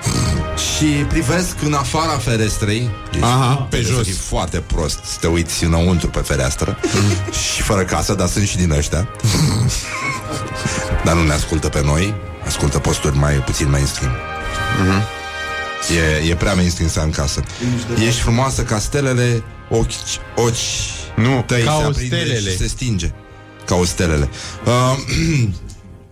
și privesc în afara ferestrei. Deci, Aha, pe trebuie jos. să fii foarte prost să te uiți înăuntru pe fereastră și fără casă, dar sunt și din ăștia. dar nu ne ascultă pe noi, ascultă posturi mai puțin mainstream. E, e prea mainstream să am casă. Ești frumoasă ca stelele, ochi, ochi Nu, tăi ca se o aprinde stelele. și se stinge. Ca o stelele. Uh,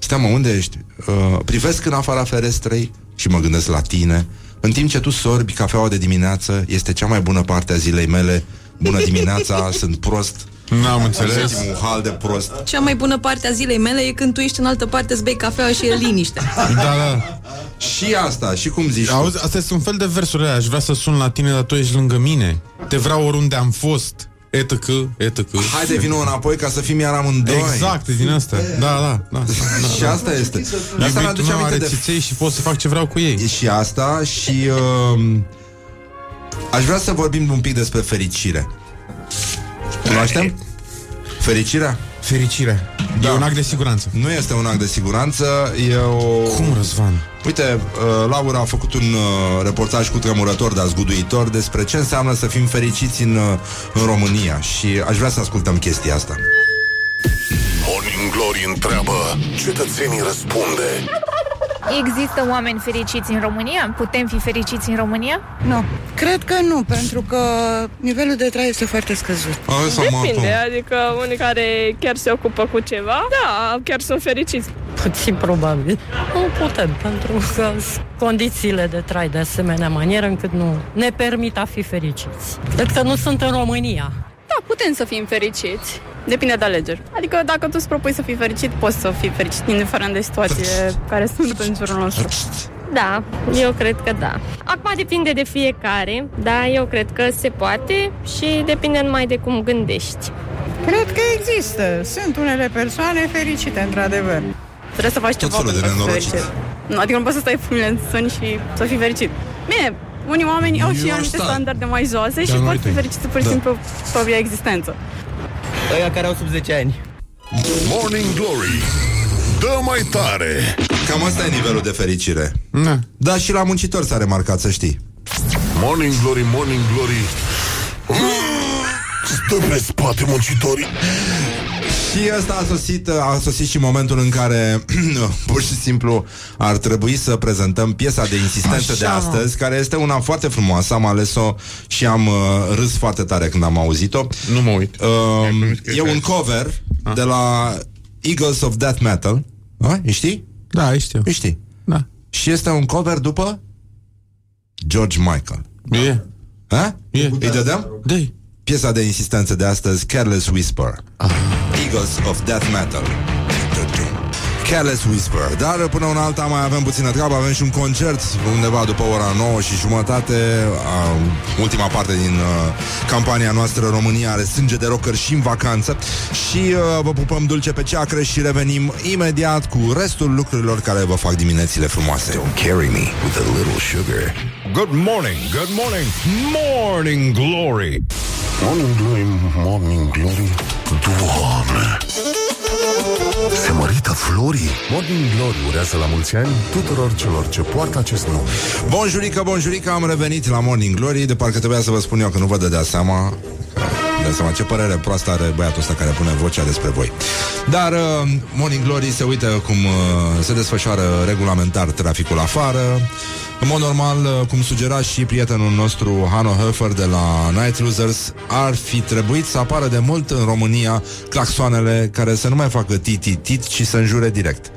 Stai mă, unde ești? Uh, privesc în afara ferestrei și mă gândesc la tine. În timp ce tu sorbi cafeaua de dimineață, este cea mai bună parte a zilei mele. Bună dimineața, sunt prost. N-am înțeles. Sunt un hal de prost. Cea mai bună parte a zilei mele e când tu ești în altă parte să bei cafea și e liniște. Da, da. Și asta, și cum zici tu? Auzi, astea sunt un fel de versuri alea. Aș vrea să sun la tine, dar tu ești lângă mine. Te vreau oriunde am fost. Etc, etc. Haide, vină înapoi ca să fim iar amândoi. Exact, din asta. Da, da, da. da. Și asta este. Asta mi Iubitul aduce meu aminte are de țiței și pot să fac ce vreau cu ei. E și asta și uh, aș vrea să vorbim un pic despre fericire. Cunoaștem? Fericirea? Fericire. Da. E un act de siguranță. Nu este un act de siguranță, e o... Cum, Răzvan? Uite, uh, Laura a făcut un uh, reportaj cu tremurător, dar zguduitor despre ce înseamnă să fim fericiți în, uh, în România și aș vrea să ascultăm chestia asta. Morning Glory întreabă, cetățenii răspunde. Există oameni fericiți în România? Putem fi fericiți în România? Nu. Cred că nu, pentru că nivelul de trai este foarte scăzut. Depinde, adică unii care chiar se ocupă cu ceva, da, chiar sunt fericiți. Puțin probabil. Nu putem, pentru că sunt condițiile de trai de asemenea manieră încât nu ne permit a fi fericiți. Cred că nu sunt în România. Da, putem să fim fericiți. Depinde de alegeri. Adică dacă tu îți propui să fii fericit, poți să fii fericit, indiferent de situație care sunt în jurul nostru. Da, eu cred că da. Acum depinde de fiecare, da, eu cred că se poate și depinde numai de cum gândești. Cred că există. Sunt unele persoane fericite, într-adevăr. Trebuie să faci Tot ceva felul de pentru a fi nenorocit. fericit. Nu, adică nu poți să stai pâine în sân și să fii fericit. Bine, unii oameni au și Eu anumite aș sta. standarde mai joase și Dar nu pot ai fi tăi. fericiți pur și Da. simplu propria existență. Ăia care au sub 10 ani. Morning Glory Dă mai tare Cam asta e nivelul de fericire. Na. Da, și la muncitor s-a remarcat, să știi. Morning Glory, Morning Glory Stă pe spate muncitorii Și asta a sosit, a sosit și momentul în care pur și simplu ar trebui să prezentăm piesa de insistență Așa, de astăzi, care este una foarte frumoasă. Am ales-o și am uh, râs foarte tare când am auzit-o. Nu mă uit. Uh, promis că e e un fain. cover de la Eagles of Death Metal. A? Îi știi? Da, îi știu. Îi știi. Da. Și este un cover după George Michael. E. Ha? E. Îi dădem? Dă-i. Piesa de insistență de astăzi, Careless Whisper. Eagles of Death Metal. Careless Whisper. Dar până una alta mai avem puțină treabă, avem și un concert undeva după ora 9 și jumătate. Uh, ultima parte din uh, campania noastră România are sânge de rocker și în vacanță. Și uh, vă pupăm dulce pe ceacră și revenim imediat cu restul lucrurilor care vă fac diminețile frumoase. Don't carry me with a little sugar. Good morning, good morning, morning glory. Morning Glory, Morning Glory Doamne Se mărită florii. Morning Glory urează la mulți ani tuturor celor ce poartă acest nume. Bonjurică, bonjurică, am revenit la Morning Glory De parcă trebuia să vă spun eu că nu vă dădea seama. Dă seama ce părere proastă are băiatul ăsta care pune vocea despre voi. Dar uh, Morning Glory se uită cum uh, se desfășoară regulamentar traficul afară în mod normal, uh, cum sugera și prietenul nostru Hanno Höfer de la Night Losers, ar fi trebuit să apară de mult în România claxoanele care să nu mai facă tit-tit, ci să înjure direct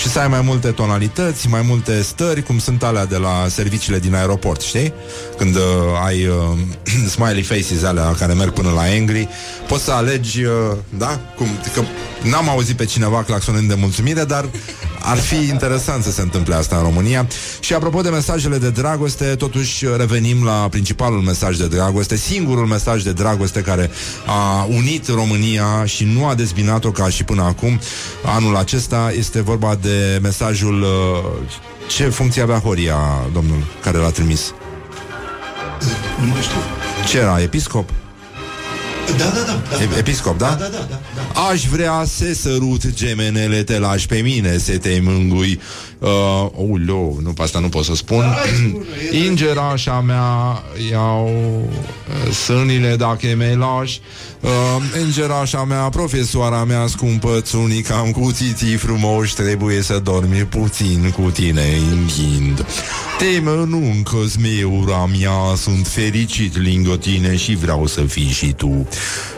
și să ai mai multe tonalități, mai multe stări, cum sunt alea de la serviciile din aeroport, știi? Când uh, ai uh, smiley faces alea care merg până la angry, poți să alegi, uh, da? Cum, că n-am auzit pe cineva claxonând de mulțumire, dar ar fi interesant să se întâmple asta în România. Și apropo de mesajele de dragoste, totuși revenim la principalul mesaj de dragoste, singurul mesaj de dragoste care a unit România și nu a dezbinat-o ca și până acum. Anul acesta este vorba de mesajul uh, ce funcție avea Horia, domnul, care l-a trimis? Nu mai știu. Ce era? Episcop? Da, da, da. da, E- Episcop, da? Da, da, da, da. Aș vrea să sărut gemenele, te lași pe mine să te mângui. Uh, oh, lo, nu, pe asta nu pot să spun. Ingerașa mea iau uh, sânile dacă mi lași. Uh, ingerașa mea, profesoara mea scumpă, țunica am cuțiții frumoși, trebuie să dormi puțin cu tine în ghind. Te mănâncă zmeura mea, sunt fericit lângă tine și vreau să fii și tu.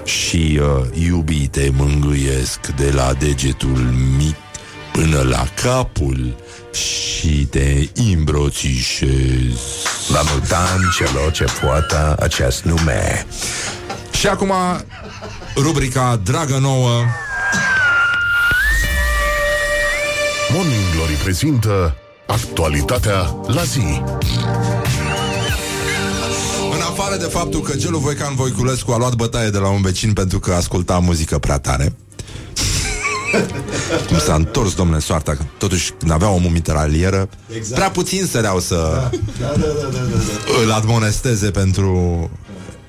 Și uh, iubite mângâiesc de la degetul mic până la capul și te îmbrățișez. La mulți ani celor ce poartă acest nume. Și acum rubrica Dragă Nouă Morning Glory prezintă Actualitatea la zi În afară de faptul că Gelu Voican Voiculescu a luat bătaie de la un vecin pentru că asculta muzică prea tare Cum s-a întors, domnule, soarta că Totuși, când avea omul mitralieră Exact. Prea puțin săreau să Da, da, da, da, da, da. îl admonesteze pentru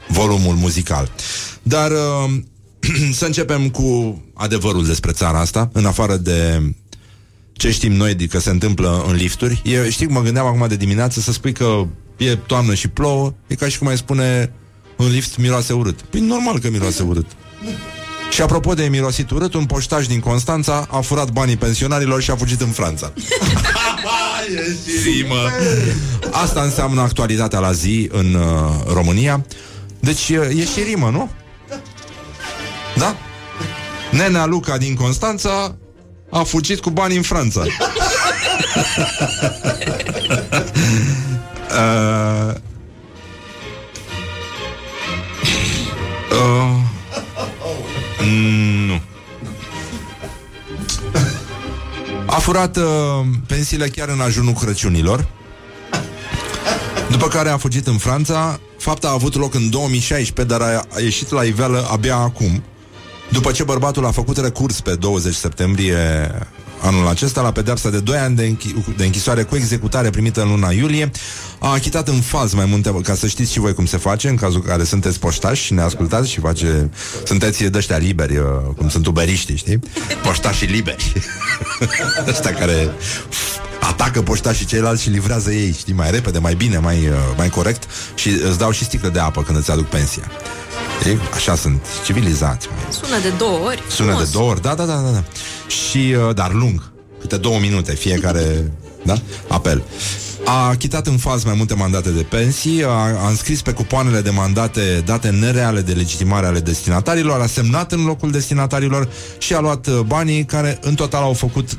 volumul muzical. Dar uh, să începem cu adevărul despre țara asta, în afară de ce știm noi de că se întâmplă în lifturi. Eu știi, mă gândeam acum de dimineață să spui că e toamnă și plouă, e ca și cum ai spune în lift miroase urât. Păi normal că miroase urât. Și apropo de mirosit urât, un poștaș din Constanța a furat banii pensionarilor și a fugit în Franța. zi, mă. Asta înseamnă actualitatea la zi în uh, România. Deci e, e și rimă, nu? Da? Nenea Luca din Constanța a fugit cu bani în Franța. uh, uh, nu. A furat uh, pensiile chiar în ajunul Crăciunilor După care a fugit în Franța Fapta a avut loc în 2016 Dar a, a ieșit la iveală abia acum După ce bărbatul a făcut recurs pe 20 septembrie anul acesta la pedeapsa de 2 ani de, închi- de închisoare cu executare primită în luna iulie, a achitat în faz mai multe, ca să știți și voi cum se face, în cazul care sunteți poștași și ne ascultați și face, sunteți dăștia liberi, uh, cum sunt uberiștii, știi? Poștașii liberi. Ăștia care atacă poștașii ceilalți și livrează ei, știi, mai repede, mai bine, mai, uh, mai corect și îți dau și sticlă de apă când îți aduc pensia. Ei, așa sunt civilizați. Mai. Sună de două ori. Sună frumos. de două ori, da, da, da, da, da. Și, uh, dar lung, câte două minute fiecare, da, apel. A achitat în faz mai multe mandate de pensii, a, a înscris pe cupoanele de mandate date nereale de legitimare ale destinatarilor, a semnat în locul destinatarilor și a luat uh, banii care în total au făcut 29.974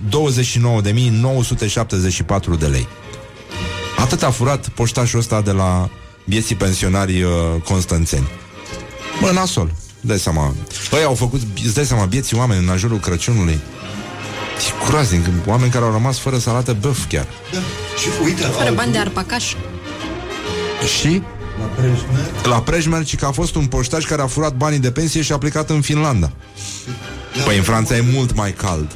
de lei. Atât a furat poștașul ăsta de la vieții pensionari uh, constanțeni. Bă, nasol, dai seama. Băi, au făcut, îți dai seama, vieții oameni în ajurul Crăciunului. E groaznic, oameni care au rămas fără salată băf chiar. Da. Și uite, Fără bani de arpacaș. Și La Prejmer. la Prejmer, ci că a fost un poștaș care a furat banii de pensie și a plecat în Finlanda. Păi în Franța e mult mai cald.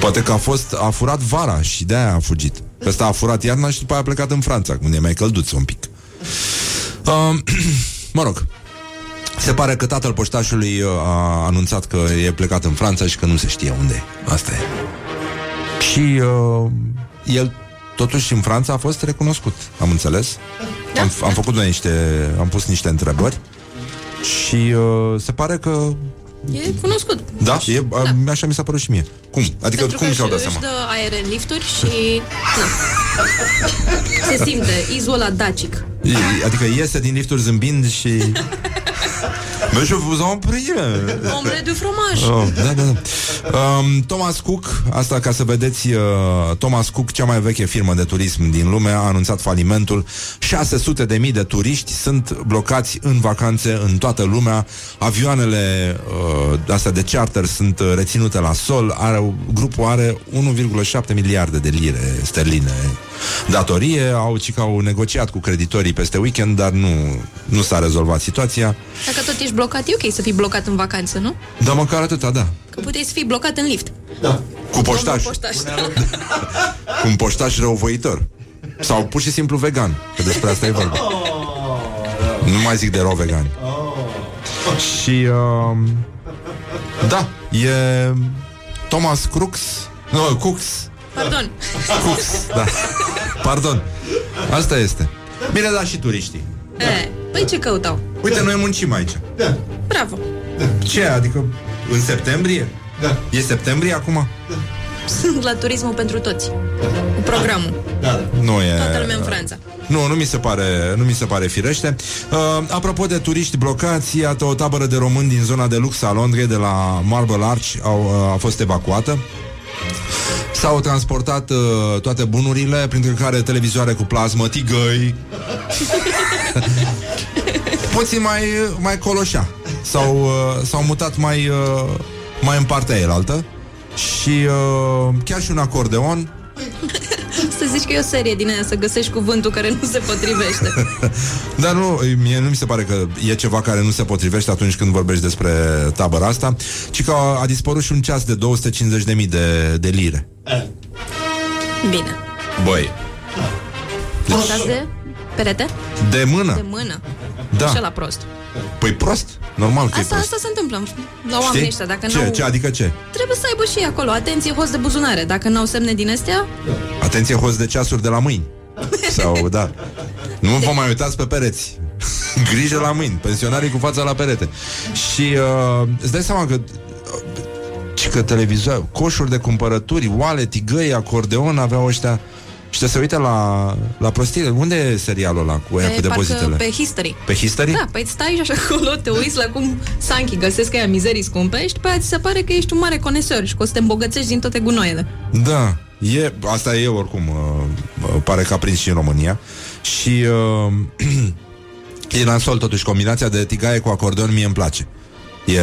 Poate că a fost, a furat vara și de-aia a fugit. Pe ăsta a furat iarna și după aia a plecat în Franța, unde e mai călduț un pic. Uh, mă rog, se pare că tatăl poștașului uh, a anunțat că e plecat în Franța și că nu se știe unde e. Asta e. Și uh, el totuși în Franța a fost recunoscut, am înțeles. Da. Am, am făcut niște, am pus niște întrebări și uh, se pare că E cunoscut. da, e, da. așa mi s-a părut și mie. Cum? Adică Pentru cum că și-au dat își seama? dă aer în lifturi și... Na. Se simte izul ăla dacic. E- Adică iese din lifturi zâmbind și Mais je vous en prie Ombre de fromaj. Oh, da, da, da. Um, Thomas Cook, asta ca să vedeți, uh, Thomas Cook, cea mai veche firmă de turism din lume, a anunțat falimentul. 600 de mii de turiști sunt blocați în vacanțe în toată lumea. Avioanele uh, astea de charter sunt uh, reținute la sol. Are, grupul are 1,7 miliarde de lire sterline datorie. Au, ci că au negociat cu creditorii peste weekend, dar nu, nu s-a rezolvat situația. Dacă tot ești blocat, e ok să fii blocat în vacanță, nu? Dar măcar atâta, da. Că puteai să fii blocat în lift. Cu poștaș. Domnul poștaș. Cu un poștaș răuvoitor. Sau pur și simplu vegan. Că despre asta e vorba. Nu mai zic de rău vegani. Și uh, Da, e Thomas Crux Nu, Cux Pardon. Cux, da Pardon Asta este Bine, da, și turiștii E, păi ce căutau? Uite, noi muncim aici Bravo. Ce, adică în septembrie? Da. E septembrie acum? Sunt la turismul pentru toți. Cu programul. Nu e... Toată lumea în Franța. Nu, nu mi se pare, nu mi se pare firește. Uh, apropo de turiști blocați, iată o tabără de români din zona de lux a Londrei, de la Marble Arch, au, uh, a fost evacuată. S-au transportat uh, toate bunurile, printre care televizoare cu plasmă, tigăi, puțin mai, mai coloșa. S-au, uh, s-au mutat mai, uh, mai în partea elaltă și uh, chiar și un acordeon. Să zici că e o serie din aia să găsești cuvântul care nu se potrivește. Dar nu, mie nu mi se pare că e ceva care nu se potrivește atunci când vorbești despre tabăra asta, ci că a, a dispărut și un ceas de 250.000 de, de lire. Bine. Băi, Deci... de perete? de mână. De mână. Da. Și la prost. Păi prost, normal că e Asta, prost. asta se întâmplă la oamenii ăștia. Dacă ce, n-au... ce, adică ce? Trebuie să aibă și ei acolo. Atenție, host de buzunare. Dacă n-au semne din astea, Atenție, host de ceasuri de la mâini. Sau, da. Nu vă mai uitați pe pereți. Grijă la mâini. Pensionarii cu fața la perete. Și uh, îți dai seama că uh, și că televizor, coșuri de cumpărături, oale, tigăi, acordeon aveau ăștia și te se uită la, la prostire. Unde e serialul ăla cu, aia, cu pe, parcă depozitele? pe history. Pe history? Da, păi stai și așa acolo, te uiți la cum Sanchi găsesc aia mizerii scumpe și pe aia ți se pare că ești un mare conesor și că o să te îmbogățești din toate gunoaiele. Da, e, asta e oricum, uh, uh, pare că a prins și în România. Și uh, e nasol totuși, combinația de tigaie cu acordeon mie îmi place. E,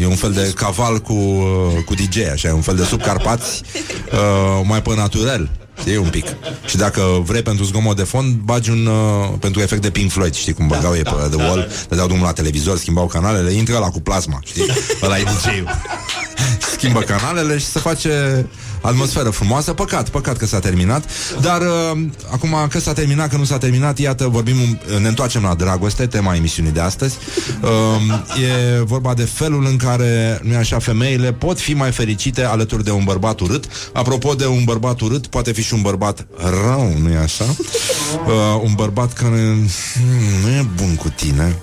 e un fel de caval cu, uh, cu DJ, așa, e un fel de subcarpați uh, mai pe naturel. E un pic. Și dacă vrei pentru zgomot de fond, bagi un uh, pentru efect de Pink Floyd, știi cum băgau ei pe The Wall, dădeau drumul la televizor, schimbau canalele, intră la cu plasma, știi? Ăla e DJ-ul. Schimbă canalele și se face atmosferă frumoasă. Păcat, păcat că s-a terminat. Dar uh, acum că s-a terminat, că nu s-a terminat, iată, vorbim, un- ne întoarcem la dragoste, tema emisiunii de astăzi. Uh, e vorba de felul în care, nu așa, femeile pot fi mai fericite alături de un bărbat urât. Apropo de un bărbat urât, poate fi și un bărbat rău, nu-i așa? Uh, un bărbat care hmm, nu e bun cu tine.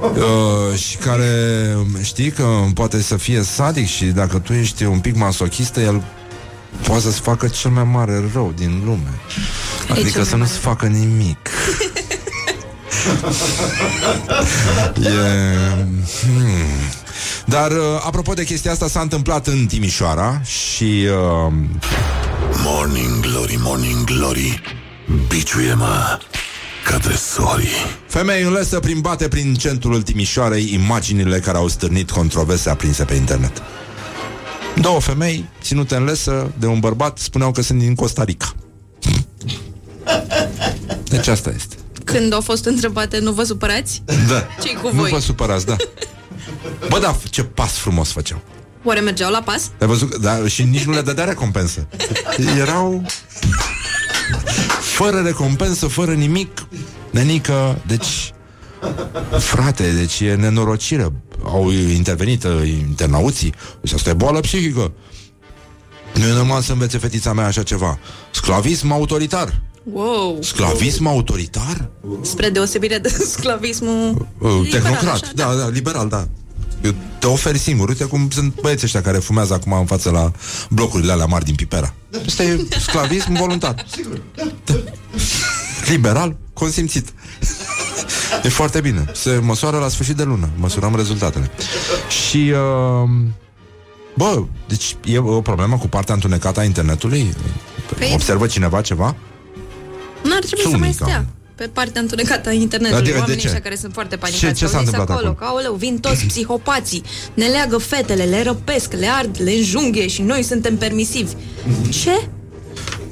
Uh, și care știi că poate să fie sadic și dacă tu ești un pic masochistă, el poate să-ți facă cel mai mare rău din lume. cel Adică mai să nu-ți facă nimic. e... Hmm. Dar, uh, apropo de chestia asta, s-a întâmplat în Timișoara și... Uh... Morning Glory, Morning Glory Biciuie-mă ca tresorii Femei înlesă prin bate prin centrul Timișoarei imaginile care au stârnit controverse aprinse pe internet. Două femei ținute în lesă de un bărbat spuneau că sunt din Costa Rica. Deci asta este. Când au fost întrebate, nu vă supărați? Da. Ce-i cu Nu voi? vă supărați, da. Bă, da, ce pas frumos făceau. Oare mergeau la pas? Ai văzut? Da, și nici nu le dădea recompensă. Erau fără recompensă, fără nimic. Nenică, deci Frate, deci e nenorocire Au intervenit uh, internauții Deci asta e boală psihică Nu e normal să învețe fetița mea așa ceva Sclavism autoritar Wow! Sclavism autoritar? Spre deosebire de sclavismul Uh, liberal, Tehnocrat, așa, da, da, liberal, da Eu te oferi singur, uite cum sunt băieții ăștia care fumează acum în față la blocurile alea mari din Pipera Asta e sclavism voluntar Da. Liberal, consimțit E foarte bine Se măsoară la sfârșit de lună Măsurăm rezultatele Și uh, Bă, deci e o problemă cu partea întunecată a internetului? Păi- Observă cineva ceva? N-ar trebui să Sunt mai unica. stea pe partea întunecată a internetului. Adică de Oamenii ce? ăștia care sunt foarte panicați. Ce- ce au s-a zis întâmplat acolo? acolo? Că, aoleu, vin toți psihopații, ne leagă fetele, le răpesc, le ard, le înjunghe și noi suntem permisivi. Ce?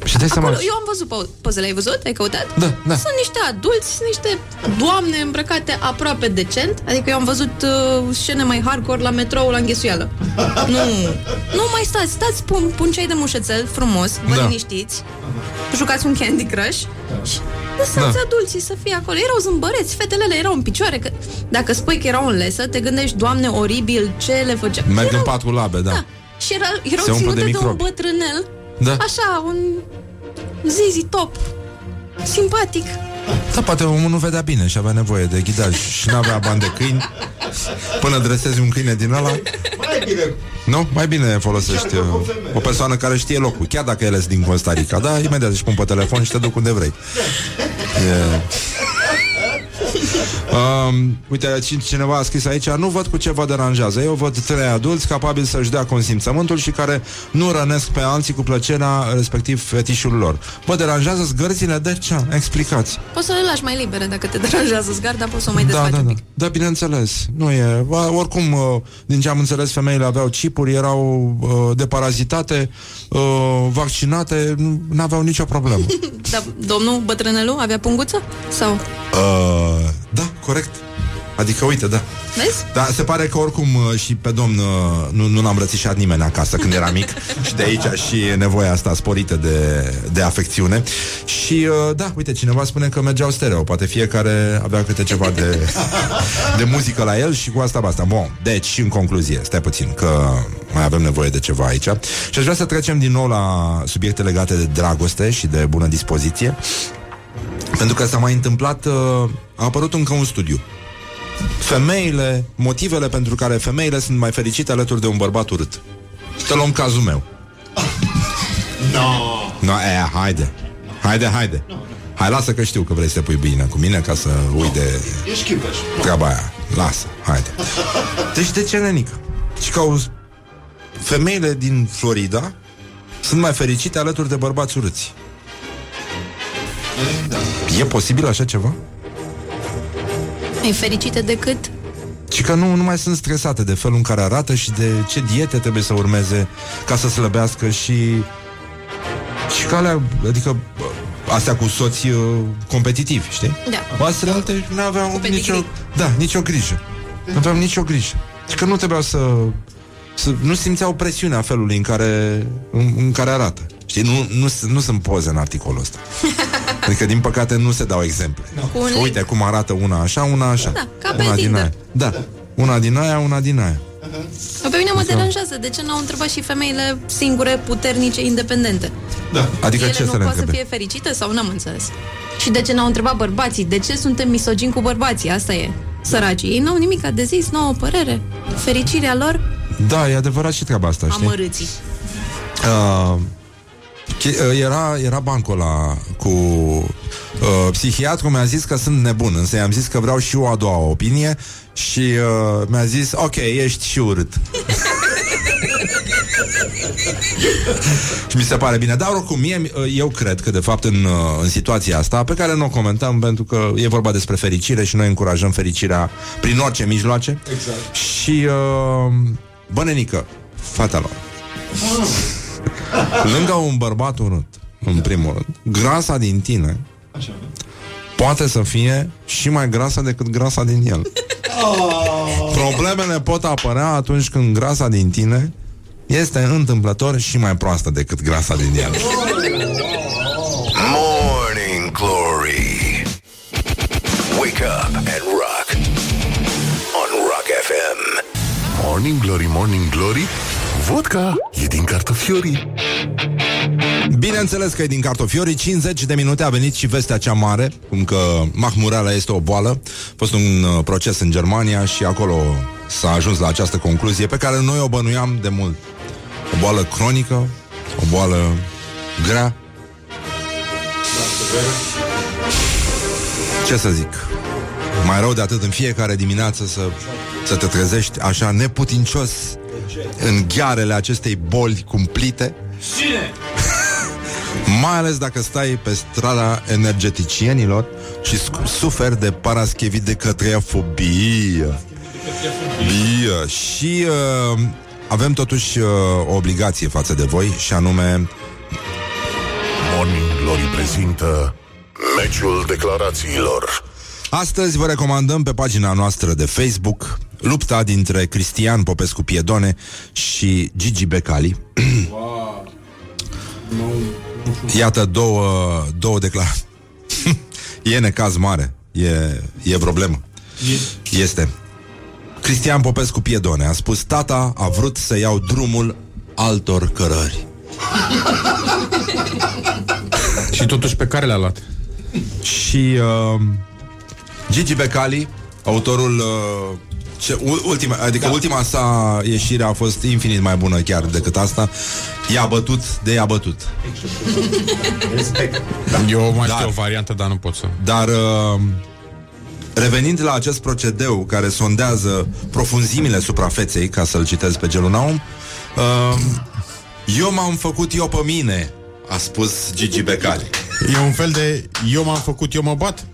Și dai seama Acolo, eu am văzut po- pozele, ai văzut? Ai căutat? Da, da. Sunt niște adulți, sunt niște doamne îmbrăcate aproape decent. Adică eu am văzut uh, scene mai hardcore la metrou la înghesuială. nu, nu mai stați, stați, pun, pun ceai de mușețel frumos, vă Da. liniștiți, jucați un Candy Crush și lăsați Da. adulții să fie acolo. Erau zâmbăreți, fetele erau în picioare. Că, dacă spui că erau în lesă, te gândești, doamne, oribil, ce le făcea. Merg în erau, pat cu labe, da, și era, erau Se umplă ținute de de, un microbi. bătrânel, Da. așa, un zizi top, simpatic. Da, poate omul nu vedea bine și avea nevoie de ghidaj și nu avea bani de câini Până dresezi un câine din ăla Mai bine Nu? Mai bine folosești uh, o persoană care știe locul Chiar dacă el este din Costa Rica Da, imediat își pun pe telefon și te duc unde vrei. E... Um, uite, cin- cineva a scris aici Nu văd cu ce vă deranjează Eu văd trei adulți capabili să-și dea consimțământul Și care nu rănesc pe alții cu plăcerea Respectiv fetișul lor Vă deranjează zgârzile? De ce? Explicați Poți să le lași mai libere dacă te deranjează zgarda, poți să o mai da, desfaci da, un da. pic. da, bineînțeles. Nu e. Ba, Oricum, uh, din ce am înțeles, femeile aveau chipuri, erau uh, deparazitate, uh, vaccinate, nu aveau nicio problemă. Dar domnul bătrânelu avea punguță? Sau? uh, da, corect. Adică, uite, da. Vezi? Dar se pare că oricum uh, și pe domn uh, nu, nu l-a îmbrățișat nimeni acasă când era mic și de aici și nevoia asta sporită de, de afecțiune. Și uh, da, uite, cineva spune că mergeau stereo, poate fiecare avea câte ceva de, de muzică la el și cu asta basta. Bun, deci și în concluzie, stai puțin, că mai avem nevoie de ceva aici. Și aș vrea să trecem din nou la subiecte legate de dragoste și de bună dispoziție. Pentru că s-a mai întâmplat, uh, a apărut încă un studiu femeile, motivele pentru care femeile sunt mai fericite alături de un bărbat urât. Să luăm cazul meu. No. No, e, haide. Haide, haide. Hai, lasă că știu că vrei să te pui bine cu mine ca să ui de Ești chipeș. treaba aia. Lasă, haide. Deci de ce, nenică? Și că auzi, femeile din Florida sunt mai fericite alături de bărbați urâți. E posibil așa ceva? Mai fericite decât Și că nu, nu mai sunt stresate de felul în care arată și de ce diete trebuie să urmeze ca să slăbească și și că alea, adică bă, astea cu soți uh, competitivi, știi? Da. Astea alte nu aveau Cu nicio, pedigree. da, nicio grijă. Nu aveau nicio grijă. Și că nu trebuiau să, să nu simțeau presiunea felului în care, în, în care arată. Știi, nu, nu, nu sunt poze în articolul ăsta. Adică, din păcate, nu se dau exemple. Cu un Uite cum arată una așa, una așa. Da, ca pe una din Tinder. aia. Da, una din aia, una din aia. Pe mine mă deranjează De ce n-au întrebat și femeile singure, puternice, independente Da. Adică Ele ce nu să le pot să întrebe? fie fericite sau n-am înțeles Și de ce n-au întrebat bărbații De ce suntem misogini cu bărbații Asta e Săracii, ei n-au nimic de zis, n-au o părere Fericirea lor, Da, e adevărat și treaba asta, știi? amărâții Uh, chi- uh, era, era bancul ăla cu uh, psihiatru mi-a zis că sunt nebun, însă i-am zis că vreau și eu a doua opinie și uh, mi-a zis, ok, ești și urât. și mi se pare bine. Dar oricum, mie, uh, eu cred că, de fapt, în, uh, în situația asta, pe care nu o comentăm, pentru că e vorba despre fericire și noi încurajăm fericirea prin orice mijloace. Exact. Și, uh, bănenică, fata lor, lângă un bărbat urât, în primul rând, grasa din tine Așa. poate să fie și mai grasă decât grasa din el. Problemele pot apărea atunci când grasa din tine este întâmplător și mai proastă decât grasa din el. Morning Glory. Wake up and rock. On Rock FM. Morning Glory, Morning Glory Vodka e din cartofiorii Bineînțeles că e din cartofiorii 50 de minute a venit și vestea cea mare Cum că mahmureala este o boală. A fost un uh, proces în Germania Și acolo s-a ajuns la această concluzie Pe care noi o bănuiam de mult. O boală cronică O boală grea. Ce să zic? Mai rău de atât în fiecare dimineață Să, să te trezești așa neputincios În ghearele acestei boli cumplite Cine? mai ales dacă stai pe strada energeticienilor și sc- suferi de paraschevit de cătreafobie. Bie. Și uh, avem totuși uh, o obligație față de voi și anume Morning Glory prezintă Meciul declarațiilor Astăzi vă recomandăm pe pagina noastră de Facebook lupta dintre Cristian Popescu Piedone și Gigi Becali. Iată două, două declarații. e necaz mare. E, e problemă. Este. Cristian Popescu Piedone a spus Tata a vrut să iau drumul altor cărări. Și totuși pe care le-a luat? Și uh, Gigi Becali, autorul uh, ce, u- ultima, adică da. ultima sa ieșire a fost infinit mai bună chiar decât asta. I-a bătut de i-a bătut. Respect. Da. Eu mai Dar- știu o variantă, dar nu pot să... Dar uh, revenind la acest procedeu care sondează profunzimile suprafeței, ca să-l citez pe Gelunaum, uh, eu m-am făcut eu pe mine, a spus Gigi Becali. E un fel de eu m-am făcut, eu mă bat?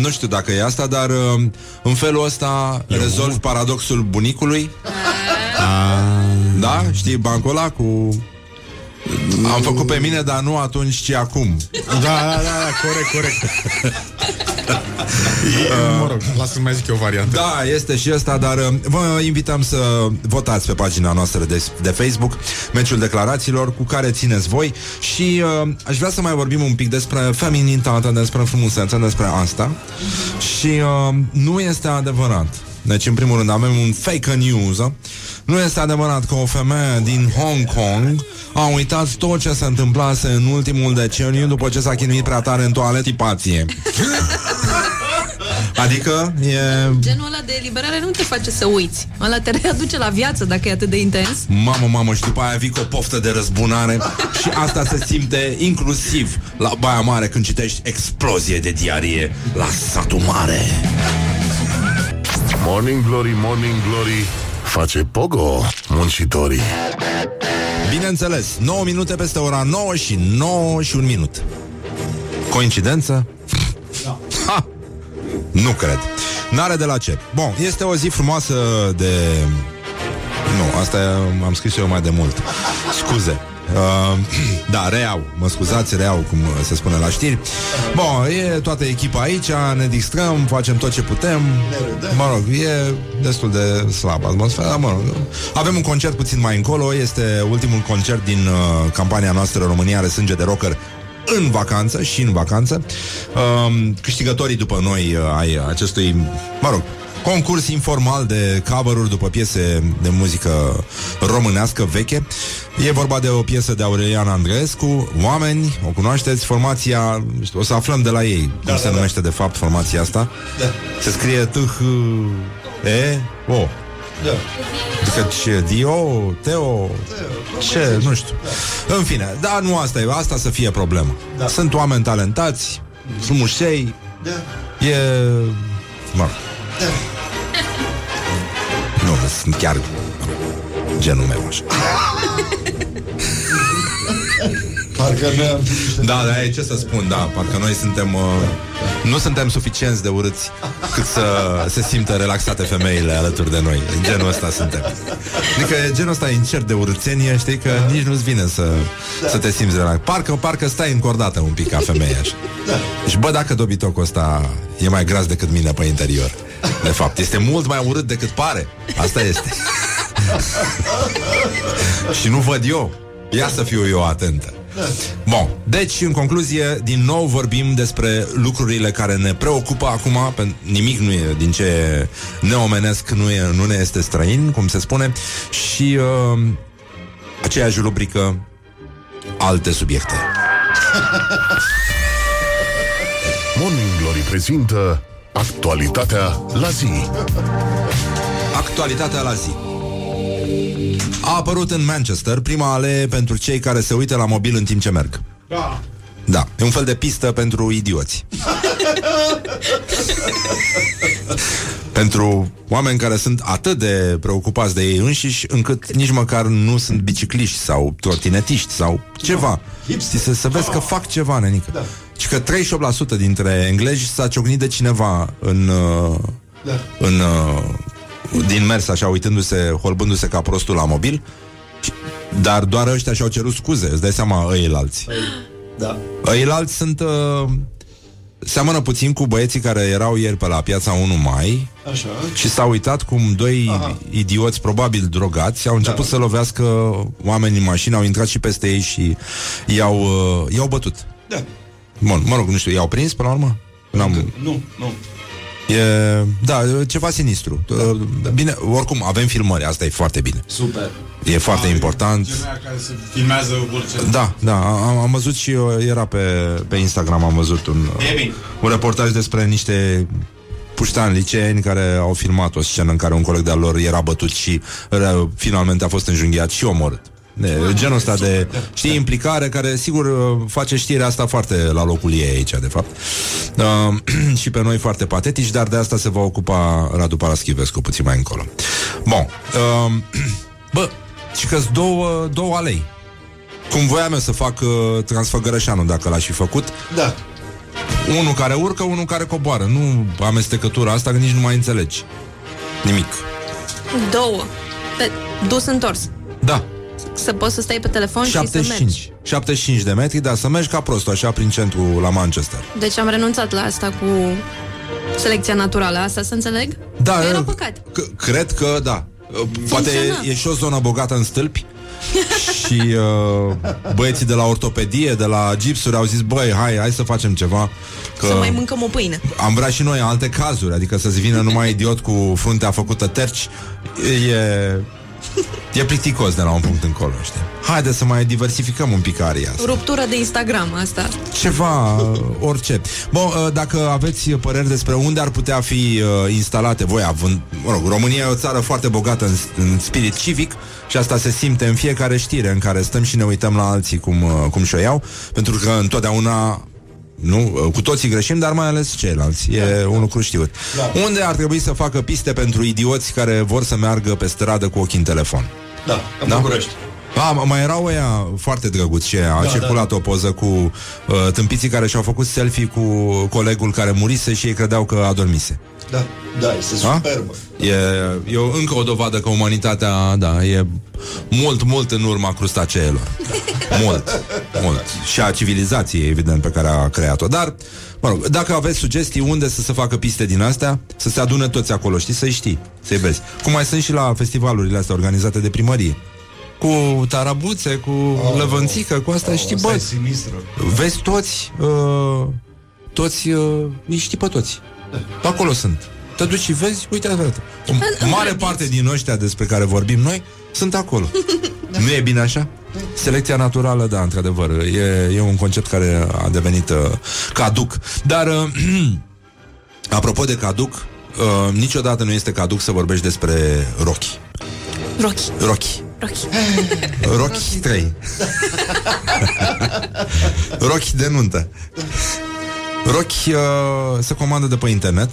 Nu știu dacă e asta, dar uh, în felul ăsta rezolvi paradoxul bunicului. Da? Știi bancul ăla cu... Am făcut pe mine, dar nu atunci, ci acum. Da, da, da, da corect, corect. mă rog, lasă mai zic eu o variantă. Da, este și ăsta, dar uh, vă invităm să votați pe pagina noastră de, de Facebook meciul declarațiilor cu care țineți voi și uh, aș vrea să mai vorbim un pic despre feminitate, despre frumusețe, despre asta și uh, nu este adevărat. Deci, în primul rând, avem un fake news. Nu este adevărat că o femeie din Hong Kong a uitat tot ce se întâmplase în ultimul deceniu după ce s-a chinuit prea tare în toaletipație. Adică e... Genul ăla de eliberare nu te face să uiți. Ăla te readuce la viață dacă e atât de intens. Mamă, mamă, și după aia vii cu o poftă de răzbunare Și asta se simte inclusiv la Baia Mare Când citești explozie de diarie La satul mare Morning Glory, Morning Glory Face pogo muncitorii. Bineînțeles, 9 minute peste ora 9 și 9 și un minut. Coincidență? Ha! Nu cred. N-are de la ce. Bun, este o zi frumoasă de... Nu, asta am scris eu mai de mult. Scuze Uh, da, reau, mă scuzați, reau, cum se spune la știri. Bun, e toată echipa aici, ne distrăm, facem tot ce putem. Mă rog, e destul de slab atmosfera, dar mă rog. Avem un concert puțin mai încolo, este ultimul concert din uh, campania noastră România are sânge de rocker în vacanță și în vacanță. Uh, câștigătorii după noi uh, ai acestui, mă rog, concurs informal de cover după piese de muzică românească veche. E vorba de o piesă de Aurelian Andreescu, Oameni, o cunoașteți, formația, nu știu, o să aflăm de la ei da, cum Da, se da, da. numește de fapt formația asta. Da. Se scrie t h e o Da. Adică ce, Dio, Teo, ce, nu știu. În fine, dar nu asta e, asta să fie problema. Da. Sunt oameni talentați, frumușei, Da. e... Mă rog. Nu, sunt chiar genul meu așa. Parcă ne-am Da, da, e ce să spun, da, parcă noi suntem uh, Nu suntem suficienți de urâți Cât să se simtă relaxate femeile alături de noi. Genul ăsta suntem. Adică genul ăsta e incert de urâțenie Știi că nici nu-ți vine să, să te simți relaxat Parcă, parcă stai încordată un pic ca femeie așa. Și bă, dacă dobitocul ăsta E mai gras decât mine pe interior De fapt, este mult mai urât decât pare. Asta este. Și nu văd eu. Ia să fiu eu atentă Bun, deci în concluzie Din nou vorbim despre lucrurile care ne preocupă acum pentru Nimic nu e din ce neomenesc Nu, e, nu ne este străin, cum se spune Și uh, aceeași rubrică Alte subiecte. Morning Glory prezintă Actualitatea la zi. Actualitatea la zi A apărut în Manchester prima alee pentru cei care se uită la mobil în timp ce merg Da. Da, e un fel de pistă pentru idioți Pentru oameni care sunt atât de preocupați de ei înșiși Încât nici măcar nu sunt bicicliști sau trotinetiști sau ceva Știi, să, să vezi că fac ceva, nenică Da. Și că 38% dintre englezi s-a ciocnit de cineva în... Uh, Da. în uh, din mers așa uitându-se, holbându-se ca prostul la mobil Și- dar doar ăștia și-au cerut scuze, îți dai seama ăilalți. Da. Ăilalți sunt... Uh, seamănă puțin cu băieții care erau ieri pe la piața 1 mai Așa. și s-au uitat cum doi Aha. idioți, probabil drogați, au început Da. să lovească oameni în mașină, au intrat și peste ei și i-au, uh, i-au bătut. Da. Bun, mă rog, nu știu, i-au prins până la urmă? N-am... Nu, nu. E, da, ceva sinistru. Uh, Bine, oricum, avem filmări, asta e foarte bine. Super. E foarte important. Genul aia care se filmează orice. Da, da, am, am văzut și eu, era pe, pe Instagram, am văzut un, E bine. un reportaj despre niște puștani liceeni care au filmat o scenă în care un coleg de-al lor era bătut și uh, finalmente a fost înjunghiat și omorât. De, genul ăsta de, știi, implicare care, sigur, uh, face știrea asta foarte la locul ei aici, de fapt. Uh, și pe noi foarte patetici, dar de asta se va ocupa Radu Paraschivescu puțin mai încolo. Bun. Uh, bă, și că două, două alei. Cum voiam eu să fac uh, Transfăgărășanul, dacă l-aș fi făcut, Da. unul care urcă, unul care coboară. Nu amestecătura asta, că nici nu mai înțelegi. Nimic. Două. Pe dus întors. Da, Să poți să stai pe telefon și să mergi. 75. 75 de metri, dar să mergi ca prostul, așa, prin centru la Manchester. Deci am renunțat la asta cu Selecția naturală, asta să înțeleg? Da, Că era eu- păcat. C- cred că da. Poate Funcționa. e și o zonă bogată în stâlpi și uh, băieții de la ortopedie, de la gipsuri au zis, băi, hai, hai să facem ceva. Că Să mai mâncăm o pâine. am vrea și noi alte cazuri, adică să-ți vină numai idiot cu fruntea făcută terci, e, e plicticos de la un punct încolo, știi? Haide să mai diversificăm un pic aria asta. Ruptură de Instagram, asta. Ceva, uh, orice. Bun, uh, dacă aveți păreri despre unde ar putea fi uh, instalate, voi având, mă rog, România e o țară foarte bogată în, în spirit civic și asta se simte în fiecare știre în care stăm și ne uităm la alții cum, uh, cum și-o iau, pentru că întotdeauna nu, uh, cu toții greșim, dar mai ales ceilalți. E un lucru știut. Da. Unde ar trebui să facă piste pentru idioți care vor să meargă pe stradă cu ochii în telefon? Da, în Da? București. A, mai erau ăia foarte drăguți și a Da, circulat o poză cu uh, tâmpiții care și-au făcut selfie cu colegul care murise și ei credeau că adormise. Da, da, este A? superbă. E, e o- încă o dovadă că umanitatea, da, e mult, mult în urma crustaceelor. mult, mult. Și a civilizației, evident, pe care a creat-o. Dar, mă rog, dacă aveți sugestii unde să se facă piste din astea, să se adune toți acolo, știi, să-i știi, să-i vezi. Cum mai sunt și la festivalurile astea organizate de primărie. Cu tarabuțe, cu oh, lăvânțică, cu asta, oh, știi, asta bă, e sinistră. vezi toți, uh, toți, uh, îi știi pe toți. Acolo sunt. Te duci și vezi, uite, frate. O mare parte din ăștia despre care vorbim noi sunt acolo. nu e bine așa? Selecția naturală, da, într-adevăr, e, e un concept care a devenit uh, caduc. Dar, uh, apropo de caduc, uh, niciodată nu este caduc să vorbești despre Rocky. Rocky. Rocky. Rocky. Rocky 3. Rocky de nuntă. Rocky uh, se comandă de pe internet,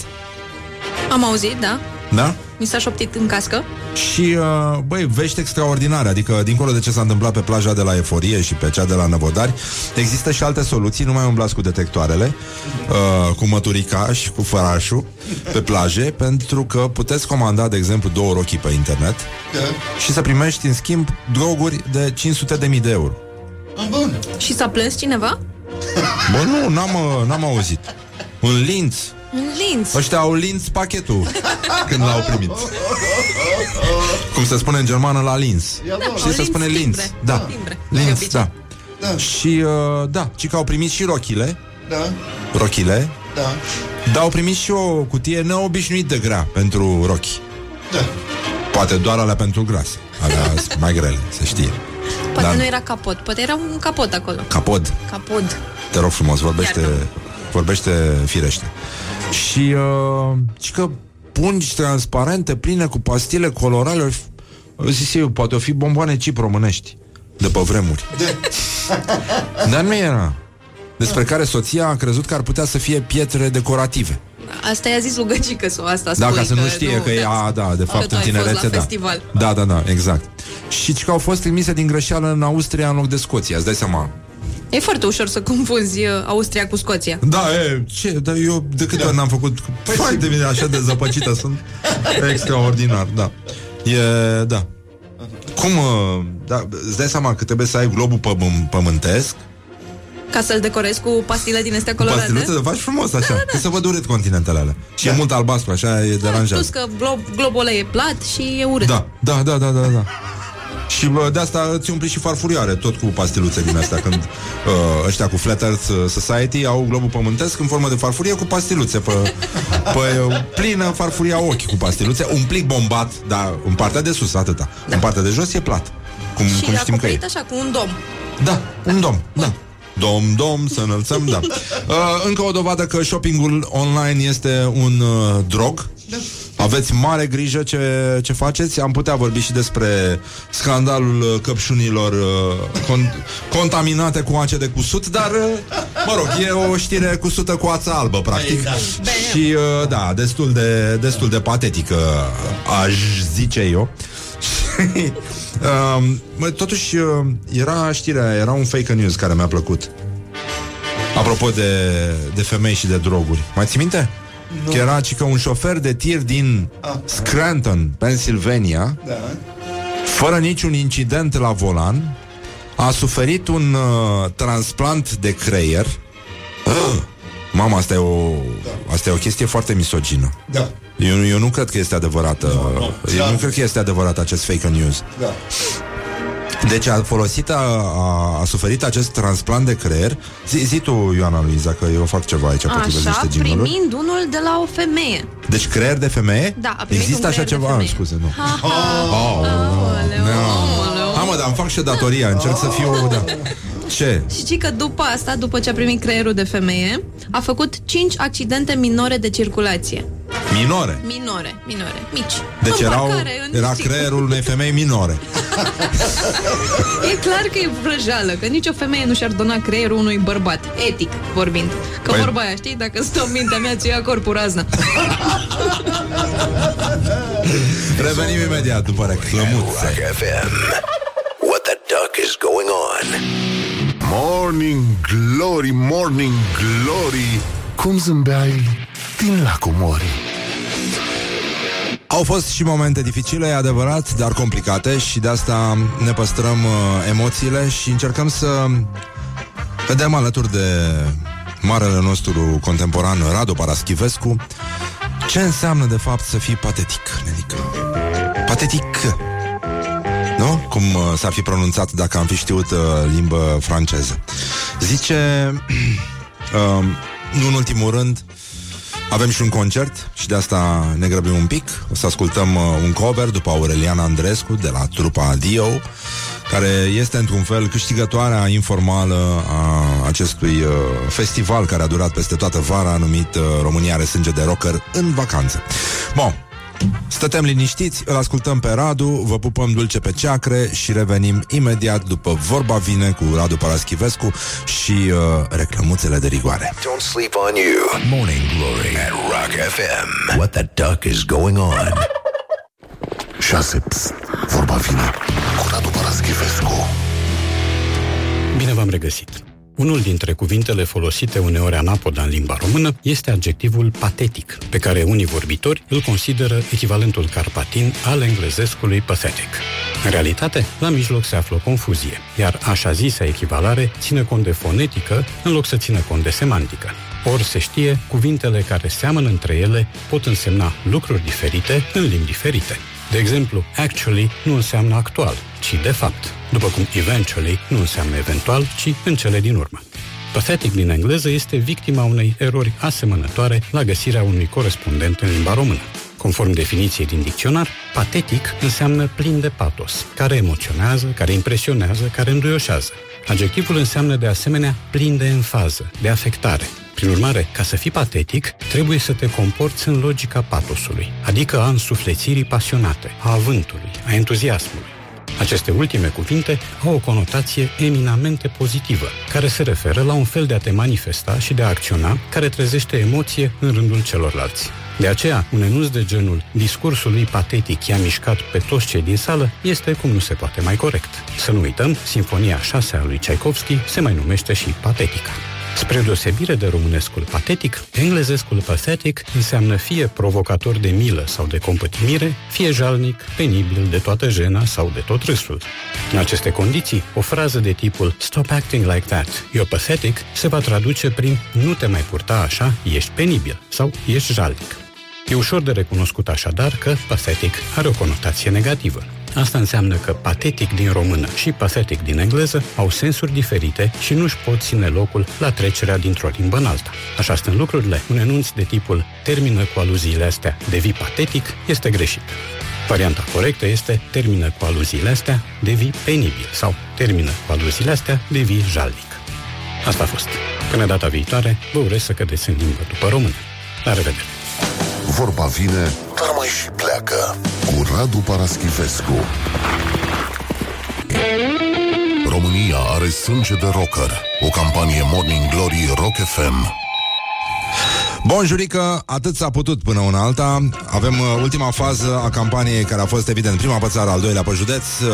Am auzit, da? da? Mi s-a șoptit în cască. Și, uh, băi, vești extraordinare Adică, dincolo de ce s-a întâmplat pe plaja de la Eforie Și pe cea de la Năvodari Există și alte soluții, nu mai umblați cu detectoarele uh, Cu măturica și cu fărașul Pe plaje Pentru că puteți comanda, de exemplu, două rochii pe internet Da. Și să primești, în schimb, droguri de 500 de mii de euro Ah, bun. Și s-a plâns cineva? Bă, nu, n-am, uh, n-am auzit. Un linț. În linț. Ăștia au linț pachetul Când l-au primit. Cum se spune în germană la linț. Știi, se Linț spune linț? timbre. Da, Timbre, de linț, obicei. da. Da. Și, uh, da, ci că au primit și rochile. Da, Rochile. Da, Dar au primit și o cutie neobișnuit de grea Pentru rochi. Da. Poate doar alea pentru gras Alea sunt mai grele, se știe Poate Dar- nu era capot, poate era un capot acolo. Capod Capod. Te rog frumos, vorbește, Iartă-mă. vorbește firește. Și, uh, și că pungi transparente pline cu pastile colorale, zis eu, poate o fi bomboane chip românești de pe vremuri. Dar nu era. Despre care soția a crezut că ar putea să fie pietre decorative. Asta i-a zis lugăcică sau asta Da, spui, ca să nu știe că e, a, da, de fapt, tu în ai fost tinerețe, la da. festival. Da, da, da, exact. Și că au fost trimise din greșeală în Austria în loc de Scoția, îți dai seama. E foarte ușor să confunzi uh, Austria cu Scoția. Da, e, ce, dar eu de câte ori n-am făcut Păi Fai de mine așa de zăpăcită Sunt extraordinar, da E, da Cum, uh, da, îți dai seama că trebuie să ai globul pămân- pământesc Ca să-l decorezi cu pastile din astea Cu colorate. pastiluțe, de faci frumos așa da, da. Să văd urât continentele alea Și e mult albastru, așa e Da, deranjat plus că glob, globul ăla e plat și e urât. Da, da, da, da, da, da. Și bă, de asta îți umpli și farfurioare Tot cu pastiluțe din astea Când uh, ăștia cu Flat Earth Society Au globul pământesc în formă de farfurie Cu pastiluțe pe, pe uh, plină farfuria ochi cu pastiluțe Un plic bombat, dar în partea de sus atâta da. În partea de jos e plat Cum, și cum știm că e acoperit așa cu un dom. Da, un dom, da Dom, dom, să înălțăm, da. Uh, Încă o dovadă că shoppingul online este un uh, drog. Aveți mare grijă ce, ce faceți. Am putea vorbi și despre scandalul uh, căpșunilor uh, con- contaminate cu ace de cusut Dar, uh, mă rog, e o știre cusută cu ață albă, practic. Și, uh, da, destul de, destul de patetică, aș zice eu. Um, mă, totuși, uh, era știrea, era un fake news care mi-a plăcut. Apropo de, de femei și de droguri. Mai ții minte? Nu. Că era ci că un șofer de tir din Scranton, Pennsylvania, Da. fără niciun incident la volan, a suferit un uh, transplant de creier. Uh, mama, asta e o... Asta e o chestie foarte misogină. Da. Eu, eu nu cred că este adevărată. eu Da. nu cred că este adevărat acest fake news. Da. Deci a folosit, a, a, a suferit acest transplant de creier. Zi, zi tu, Ioana Luiza, că eu fac ceva aici, potrivesc Așa, niște jingle primind unul de la o femeie. Deci creier de femeie? Da, a primit Există un așa creier de ceva? Ah, femeie. scuze, nu. Ha, ha. No. Ha, mă, dar îmi fac și datoria, încerc să fiu... Da. Ce? Și știi că după asta, după ce a primit creierul de femeie, a făcut 5 accidente minore de circulație. Minore. Minore, minore, mici. Deci În erau, parcare, în era știi. creierul unei femei minore. E clar că e vrăjeală, că nicio femeie nu și-ar dona creierul unui bărbat, etic vorbind. Că Păi- vorba aia, știi, dacă stă în mintea mea, ți ia corpul razna. Revenim imediat după reclămuțe. Rock FM. What the duck is going on? Morning Glory, Morning Glory Cum zâmbeai din lacul Mori Au fost și momente dificile, e adevărat, dar complicate și de asta ne păstrăm uh, emoțiile și încercăm să vedem alături de marele nostru contemporan Radu Paraschivescu ce înseamnă de fapt să fii patetic, Nelică. Patetic. Nu? Cum uh, s-ar fi pronunțat dacă am fi știut uh, limbă franceză. Zice, uh, nu în ultimul rând, avem și un concert și de asta ne grăbim un pic. O să ascultăm uh, un cover după Aureliana Andrescu de la trupa Dio, care este într-un fel câștigătoarea informală a acestui uh, festival care a durat peste toată vara, numit uh, România are sânge de rocker în vacanță. Bun, Stătem liniștiți, îl ascultăm pe Radu, vă pupăm dulce pe ceacre și revenim imediat după Vorba Vine cu Radu Paraschivescu și uh, reclămuțele de rigoare. Don't sleep on you. Morning Glory at Rock FM. What the duck is going on? 6. Pst, vorba vine cu Radu Paraschivescu Bine v-am regăsit! Unul dintre cuvintele folosite uneori anapoda în limba română este adjectivul patetic, pe care unii vorbitori îl consideră echivalentul carpatin al englezescului pathetic. În realitate, la mijloc se află o confuzie, iar așa zisa echivalare ține cont de fonetică în loc să țină cont de semantică. Ori se știe, cuvintele care seamănă între ele pot însemna lucruri diferite în limbi diferite. De exemplu, actually nu înseamnă actual, ci de fapt, după cum eventually nu înseamnă eventual, ci în cele din urmă. Pathetic din engleză este victima unei erori asemănătoare la găsirea unui corespondent în limba română. Conform definiției din dicționar, patetic înseamnă plin de patos, care emoționează, care impresionează, care înduioșează. Adjectivul înseamnă de asemenea plin de enfază, de afectare. Prin urmare, ca să fii patetic, trebuie să te comporți în logica patosului, adică a însuflețirii pasionate, a avântului, a entuziasmului. Aceste ultime cuvinte au o conotație eminamente pozitivă, care se referă la un fel de a te manifesta și de a acționa care trezește emoție în rândul celorlalți. De aceea, un enunț de genul discursul lui patetic i-a mișcat pe toți cei din sală este cum nu se poate mai corect. Să nu uităm, Sinfonia 6 a lui Tchaikovsky se mai numește și Patetica. Spre deosebire de românescul patetic, englezescul pathetic înseamnă fie provocator de milă sau de compătimire, fie jalnic, penibil de toată jena sau de tot râsul. În aceste condiții, o frază de tipul Stop acting like that, you're pathetic se va traduce prin Nu te mai purta așa, ești penibil sau ești jalnic. E ușor de recunoscut așadar că pathetic are o conotație negativă. Asta înseamnă că patetic din română și pathetic din engleză au sensuri diferite și nu-și pot ține locul la trecerea dintr-o limbă în alta. Așa stând lucrurile, un enunț de tipul termină cu aluziile astea, devii patetic, este greșit. Varianta corectă este termină cu aluziile astea, devii penibil sau termină cu aluziile astea, devii jalnic. Asta a fost. Până data viitoare, vă urez să cădeți în limbă după română. La revedere! Vorba vine, dar mai și pleacă cu Radu Paraschivescu. România are sânge de rocker. O campanie Morning Glory Rock FM Bun, jurică, atât s-a putut până una alta. Avem uh, ultima fază a campaniei care a fost evident prima pe țară, al doilea pe județ. Uh,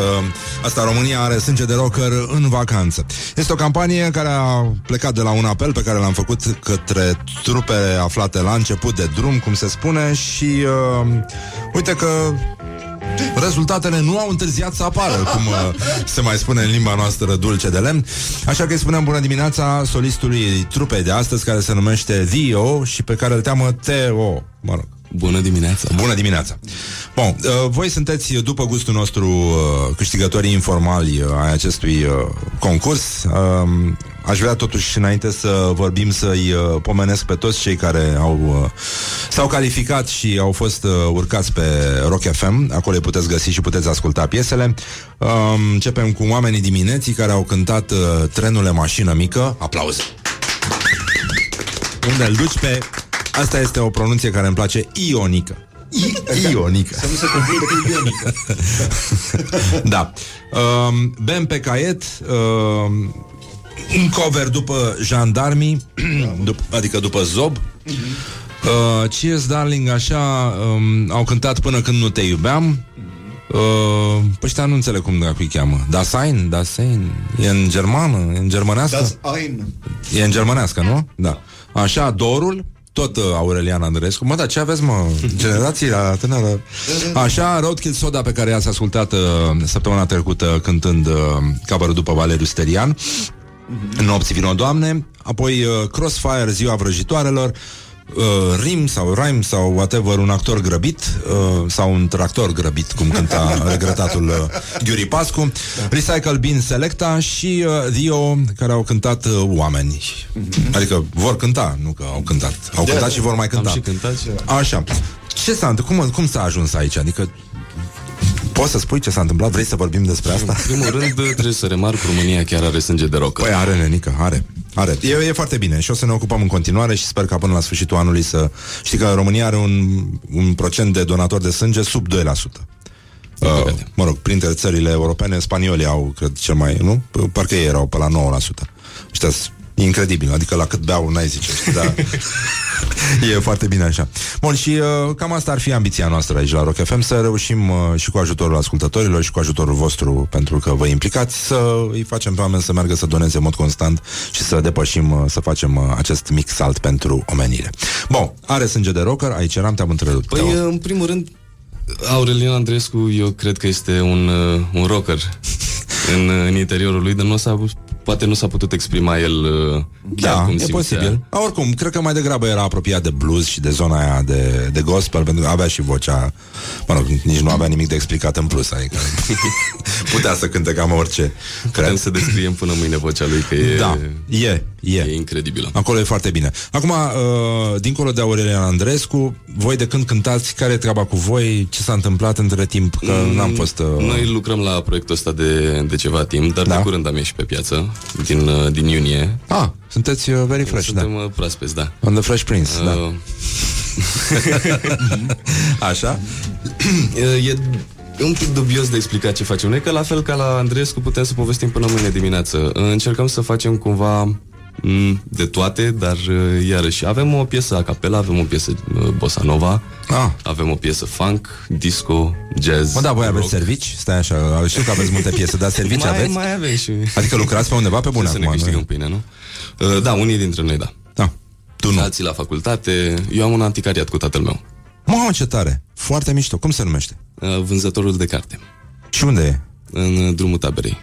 asta România are sânge de rocker în vacanță. Este o campanie care a plecat de la un apel pe care l-am făcut către trupele aflate la început de drum, cum se spune, și uh, uite că rezultatele nu au întârziat să apară, cum uh, se mai spune în limba noastră dulce de lemn. Așa că îi spunem bună dimineața solistului trupei de astăzi, care se numește Dio și pe care îl teamă Teo. Mă rog. Bună dimineața! Bună dimineața! Bun, uh, voi sunteți, după gustul nostru, uh, câștigătorii informali uh, ai acestui uh, concurs. Uh, aș vrea totuși, înainte să vorbim, să-i uh, pomenesc pe toți cei care au uh, s-au calificat și au fost uh, urcați pe Rock FM. Acolo îi puteți găsi și puteți asculta piesele. Uh, începem cu oamenii dimineții care au cântat uh, Trenule mașină mică. Aplauze! Unde îl duci pe... Asta este o pronunție care îmi place, ionică. I- ionică. Să nu se confundă cu ionică. da. Um, Bem pe caiet, um, un cover după jandarmii, dup- adică după Zob. Uh, Cheers, darling, așa um, Au cântat până când nu te iubeam uh, Păi ăștia nu înțeleg cum dacă îi cheamă Dasein, Dasein E în germană, e în germănească Das ein. E în germănească, nu? Da Așa, Dorul tot uh, Aurelian Andrescu Mă, da, ce aveți, mă? Generația tânără. Așa, Roadkill Soda pe care i-ați ascultat uh, Săptămâna trecută Cântând uh, cover după Valeriu Sterian. Nopți vino, Doamne. Apoi uh, Crossfire, Ziua Vrăjitoarelor uh, Rim sau Rhyme sau whatever, un actor grăbit uh, sau un tractor grăbit, cum cânta regretatul uh, Ghiuri Pascu, Recycle Bin Selecta și uh, Dio, care au cântat uh, Oameni. Adică vor cânta, nu că au cântat. Au Da, cântat da. și vor mai cânta. Am și cântat și- Așa. Ce s-a întâmplat? Cum, cum s-a ajuns aici? Adică Poți să spui ce s-a întâmplat? Vrei să vorbim despre asta? În primul rând, trebuie să remarc, România chiar are sânge de rocă. Păi are, nenică, are. Are. E, e foarte bine și o să ne ocupăm în continuare și sper ca până la sfârșitul anului să... Știi că România are un, un procent de donatori de sânge sub 2%. Uh, mă rog, printre țările europene, spaniolii au, cred, cel mai, nu? P- Parcă ei erau pe la 9%. Ăștia E incredibil, adică la cât beau n-ai zice dar E foarte bine așa. Bun, și uh, cam asta ar fi ambiția noastră aici la Rock FM Să reușim uh, și cu ajutorul ascultătorilor Și cu ajutorul vostru, pentru că vă implicați Să îi facem pe oameni să meargă să doneze în mod constant Și să depășim, uh, să facem uh, acest mic salt pentru omenire. Bun, are sânge de rocker, aici eram, te-am întrerupt. Păi, Te-am- în primul rând, Aurelian Andrescu, eu cred că este un, uh, un rocker în, în interiorul lui, dar nu s-a, poate nu s-a putut exprima el uh, chiar Da, cum e simțea. posibil. A, oricum, cred că mai degrabă era apropiat de blues și de zona aia de, de gospel, pentru că avea și vocea, mă rog, nici nu avea nimic de explicat în plus, adică putea să cânte cam orice. Putem să descriem până mâine vocea lui, că e, Da, e, e. e incredibilă. Acolo e foarte bine. Acum, uh, dincolo de Aurelian Andrescu, voi de când cântați, care e treaba cu voi? Ce s-a întâmplat între timp? Că Mm, n-am fost... Uh... Noi lucrăm la proiectul ăsta de, de ceva timp, dar da. de curând am ieșit pe piață, din, uh, din iunie. Ah, sunteți uh, very fresh, Suntem da. uh, proaspeți, da. On the Fresh Prince, da. Uh, Așa? e, e un pic dubios de explicat ce facem noi, că la fel ca la Andreescu putem să povestim până mâine dimineață. Încercăm să facem cumva m, de toate, dar uh, iarăși avem o piesă a capela, avem o piesă uh, bossa nova, ah. avem o piesă funk, disco, jazz. Mă, da, voi rock. aveți servici? Stai așa, știu că aveți multe piese, dar servici mai, aveți? Mai avem și... Adică lucrați pe undeva pe bune Trebuie acum, să ne nu? câștigăm pâinea, nu? Uh, Da, unii dintre noi, da. Da. Tu nu. Alții la facultate. Eu am un anticariat cu tatăl meu. Mamă, ce tare! Foarte mișto. Cum se numește? Uh, Vânzătorul de carte. Și unde e? În uh, drumul taberei.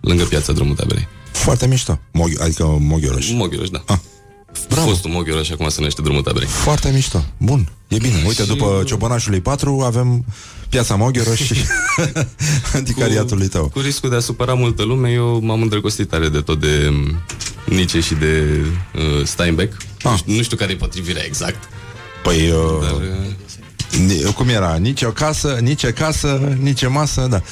Lângă piața drumul taberei. Foarte mișto. Moghi- adică Moghiorăș. Moghiorăș, da. Ah. Bravo. Fostul Moghiorăș, acum se numește drumul taberei. Foarte mișto. Bun, e bine. Uite, Și- după Ciobănașului 4 avem piața Moghiorăș și anticariatului tău. Cu riscul de a supăra multă lume, eu m-am îndrăgostit tare de tot de um, Nietzsche și de uh, Steinbeck. Ah. Nu, știu, nu știu care e potrivirea exact. Păi, uh, Dar, uh, ni- cum era? Nici o casă, nici o casă, nici o masă, da.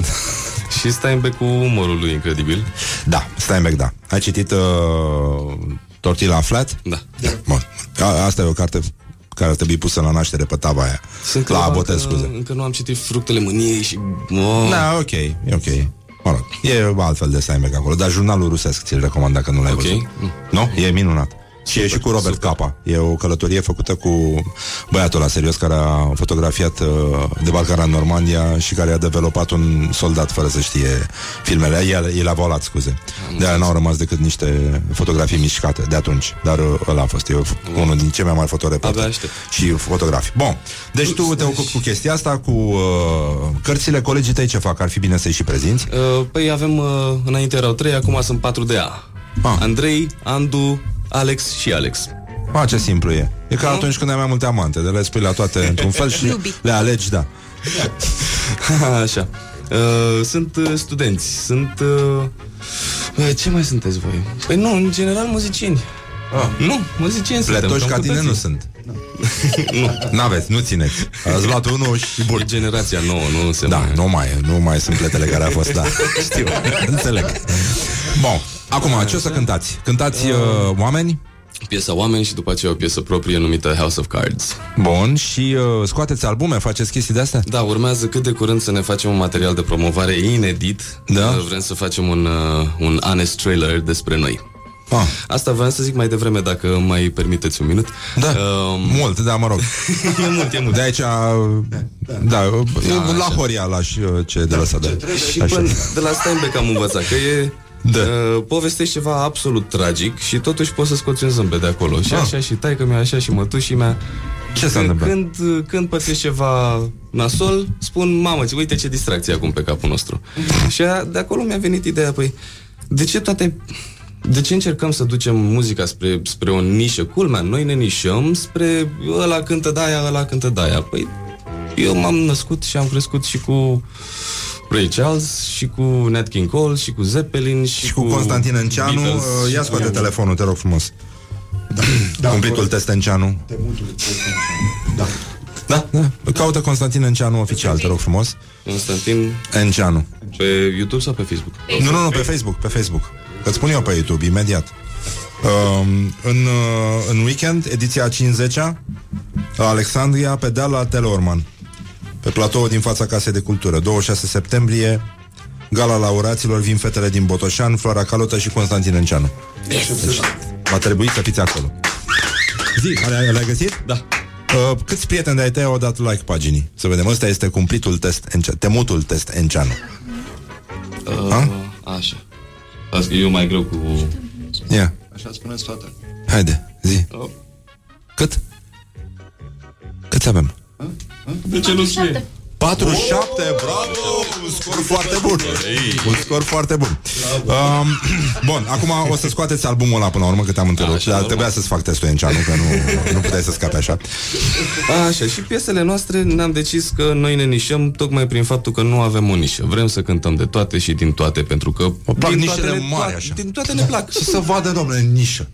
și Steinbeck cu umorul lui incredibil. Da, Steinbeck, da. Ai citit uh, Tortilla Flat? Da. Bun. A, asta e o carte care ar trebui pusă la naștere pe tava aia. Sunt la câteva botez, că scuze. Încă nu am citit Fructele Mâniei și... Oh. Da, ok, e ok. Mă rog, e altfel de Steinbeck acolo, dar jurnalul rusesc ți-l recomand dacă nu l-ai Ok. văzut. Nu? E minunat. Și e și cu Robert Capa. E o călătorie făcută cu băiatul la serios care a fotografiat uh, debarcarea în Normandia și care a developat un soldat fără să știe filmele. El, el a volat, scuze. De aia n-au rămas decât niște fotografii mișcate de atunci. Dar uh, ăla a fost. E unul din cei mai mari fotoreporteri și fotografi. Bun. Deci tu te ocupi cu chestia asta, cu uh, cărțile. Colegii tăi ce fac? Ar fi bine să-i și prezinți. Uh, păi avem, uh, înainte erau trei, acum sunt patru de A. Ah. Andrei, Andu, Alex și Alex. A, ce simplu e. E ca atunci când ai mai multe amante, de le spui la toate într-un fel și Iubi. le alegi, da. Așa. Uh, sunt uh, studenți, sunt... Uh, uh, ce mai sunteți voi? Păi nu, în general muzicieni. Ah. Nu, muzicieni suntem. Pletoși cam ca cu tine toții. nu sunt. nu. N-aveți, nu țineți. Ați luat unul și bun. E generația nouă, nu se Da, mai... nu mai, nu mai sunt pletele care a fost, da. Știu, înțeleg. Bun, acum, ce o să cântați? Cântați uh, oameni? Piesa Oameni și după aceea o piesă proprie numită House of Cards. Bun, și uh, scoateți albume, faceți chestii de astea? Da, urmează cât de curând să ne facem un material de promovare inedit. Da? Uh, Vrem să facem un, uh, un honest trailer despre noi. Ah. Asta vreau să zic mai devreme, dacă îmi mai permiteți un minut. Da, Um, mult, da, mă rog. e mult, e mult. De aici, da, da la Horia lași uh, ce de lăsat de. Și până de la Steinbeck am învățat că e Da. uh, povestești ceva absolut tragic și totuși poți să scoți un zâmbet de acolo. Și Ah. așa și taică mea, așa și mătușii mea. Ce s-a Că- întâmplat? Când, când pățești ceva nasol, spun, mamă, ți- uite ce distracție acum pe capul nostru. și a, de acolo mi-a venit ideea, păi, de ce toate... De ce încercăm să ducem muzica spre, spre o nișă? Culmea, noi ne nișăm spre ăla cântă de-aia, ăla cântă de-aia. Păi, eu m-am născut și am crescut și cu Ray Charles, și cu Nat King Cole, și cu Zeppelin, și, Și cu Constantin Înceanu, Beatles, uh, ia și scoate cu- telefonul, te rog frumos. Da, Cumplitul test Înceanu. Da. Da, da. Caută Constantin Înceanu oficial, te rog frumos. Constantin Înceanu. pe YouTube sau pe Facebook? Nu, nu, nu, pe Facebook, pe Facebook. Îți spun eu pe YouTube, imediat. Um, în, uh, în weekend, ediția 50-a, Alexandria, pe deal la Teleorman. Pe platoul din fața Casei de Cultură. 26 septembrie, gala laureaților, vin fetele din Botoșan, Flora Calotă și Constantin Înceanu. Yes. Deci, va trebui să fiți acolo. Zi, le-ai, le-ai găsit? Da. Uh, câți prieteni de-ai tăi au dat like paginii? Să vedem, ăsta este cumplitul test, Ence- temutul test Enceanu. Uh, așa. Las că eu mai greu cu... Ia, Așa spuneți toate. haide, zi. Oh. Cât? Câți avem? De ce nu scrie? 47, bravo! Un scor foarte bun. Un scor foarte bun. Um, bun, acum o să scoateți albumul ăla până la urmă, că te-am întrerupt. Dar trebuia să-ți fac testul Enceanu, că nu, nu puteai să scapi așa. Așa, și piesele noastre ne-am decis că noi ne nișăm tocmai prin faptul că nu avem o nișă. Vrem să cântăm de toate și din toate, pentru că... Mă plac din nișele toate ne mari, plac- așa. Din toate ne plac. Și să vadă, domnule, în nișă.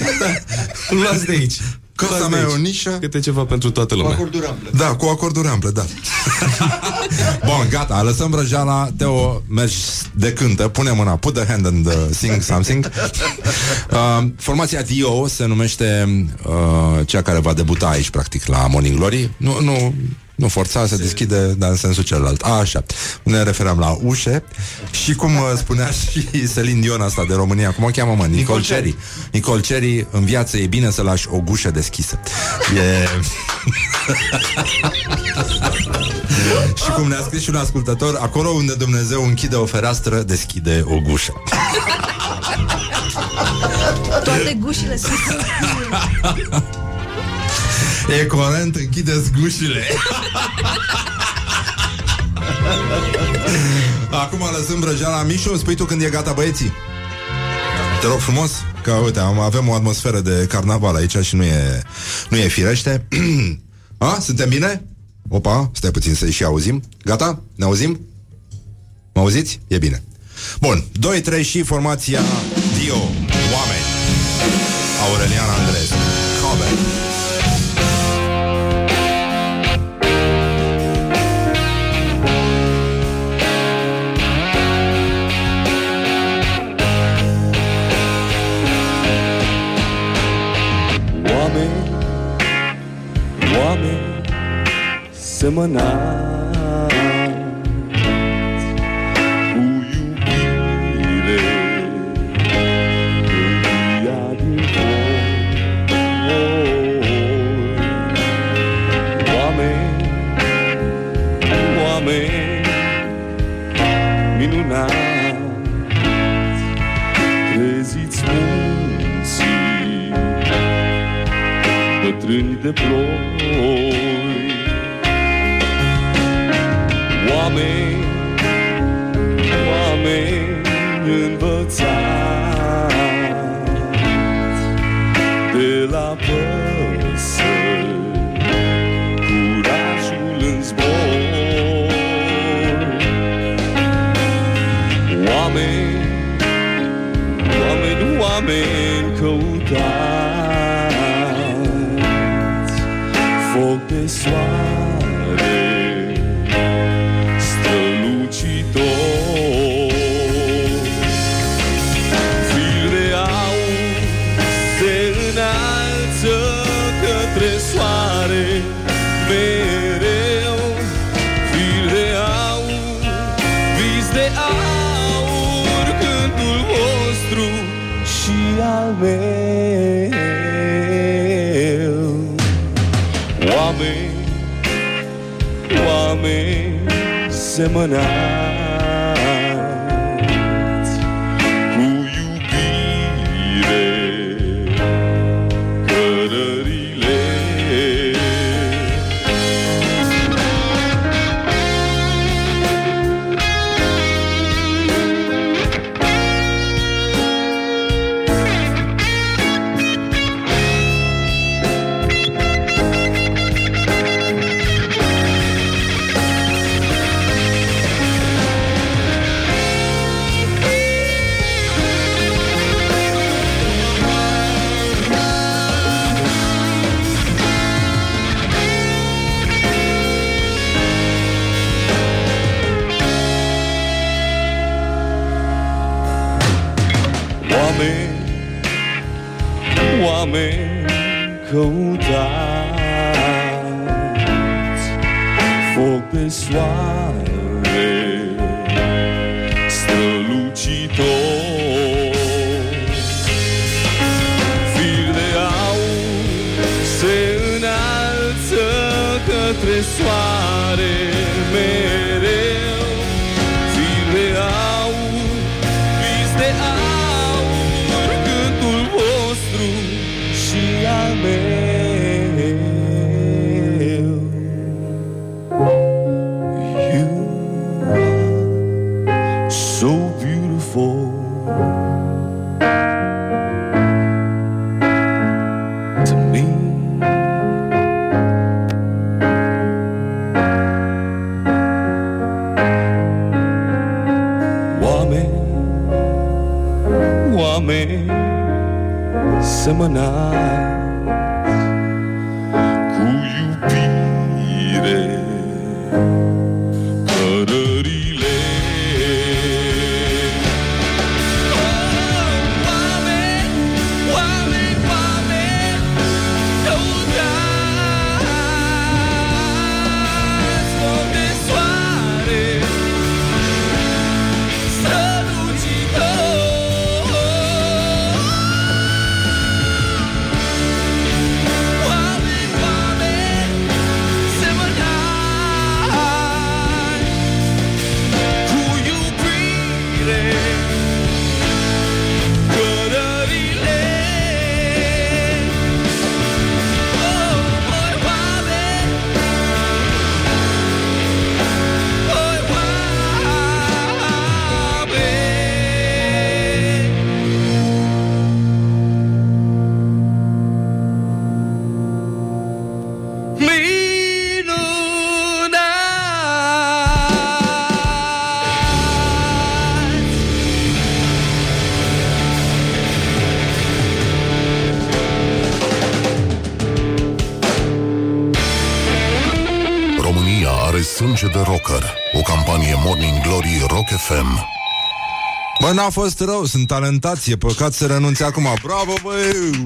Luați de aici. Căsta Luați de mea e aici. o nișă. Câte ceva pentru toată lumea. Acorduri ample. Da, cu acorduri ample, da. Bun, gata, lăsăm vrăjeala Teo, mergi de cântă Pune mâna, put the hand and uh, sing something uh, Formația Dio se numește uh, Cea care va debuta aici, practic, la Morning Glory Nu, nu, nu forța, se deschide, dar în sensul celălalt. A, Așa, ne referam la ușe. Și cum uh, spunea și Celine Dion asta de România Cum o cheamă, mă? Nicole Cherry. Nicole Cherry, în viață e bine să lași o gușă deschisă. E... Și cum ne-a scris și un ascultător Acolo unde Dumnezeu închide o fereastră Deschide o gușă. Toate gușile sunt E corent, închideți gușile Acum lăsăm vrăjeala Mișu, spui tu când e gata băieții Te rog frumos Că uite, am, avem o atmosferă de carnaval aici Și nu e, nu e firește A, suntem bine? Opa, stai puțin să și auzim Gata? Ne auzim? Mă auziți? E bine Bun, 2-3 și formația Dio Oameni Aurelian Andres Cover semănați cu iubire Tâmpia din voi Oameni, oameni minunați Treziți munții, bătrâni de ploi Oameni, semănați semănați n-a fost rău, sunt talentați, e păcat să renunțe acum. Bravo, băi!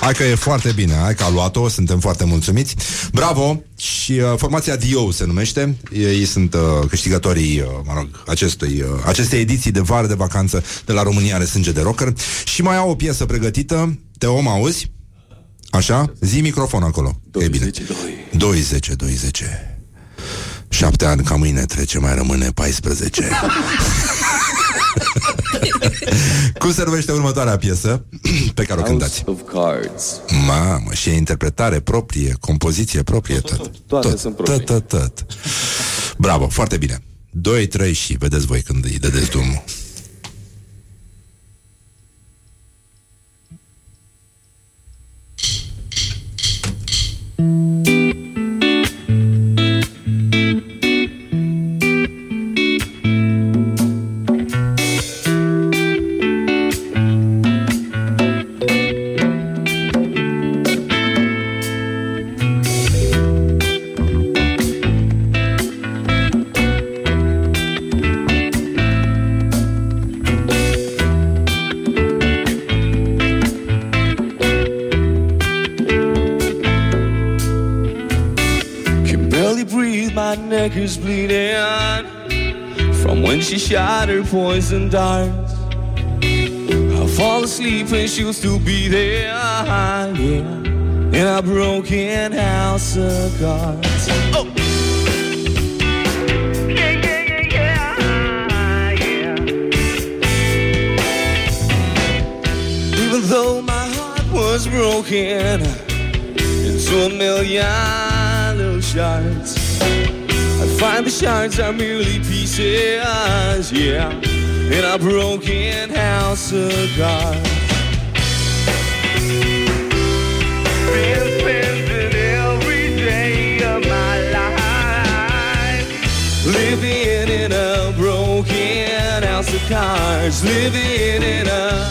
Hai că e foarte bine, hai că a luat-o, suntem foarte mulțumiți. Bravo! Și uh, formația Dio se numește. Ei sunt uh, câștigătorii, uh, mă rog, acestui, uh, acestei ediții de vară de vacanță de la România are sânge de rocker. Și mai au o piesă pregătită. Te om auzi? Așa? Zi microfon acolo. 20, e bine. 20, 20. Șapte ani ca mâine trece, mai rămâne 14. Cum se numește următoarea piesă pe care o cântați? of Cards. Mamă, și e interpretare proprie, compoziție proprie, tot. Toate tot, sunt proprii. tot, tot, tot. Bravo, foarte bine. 2, 3 și vedeți voi când îi dădeți drumul. Can shot her poison darts. I fall asleep and she'll still be there, yeah, in a broken house of cards. Oh. Yeah, yeah, yeah, yeah, yeah. Even though my heart was broken into a million little shards. I find the shards are merely pieces, yeah, in a broken house of cards. Been spending every day of my life living in a broken house of cards, living in a.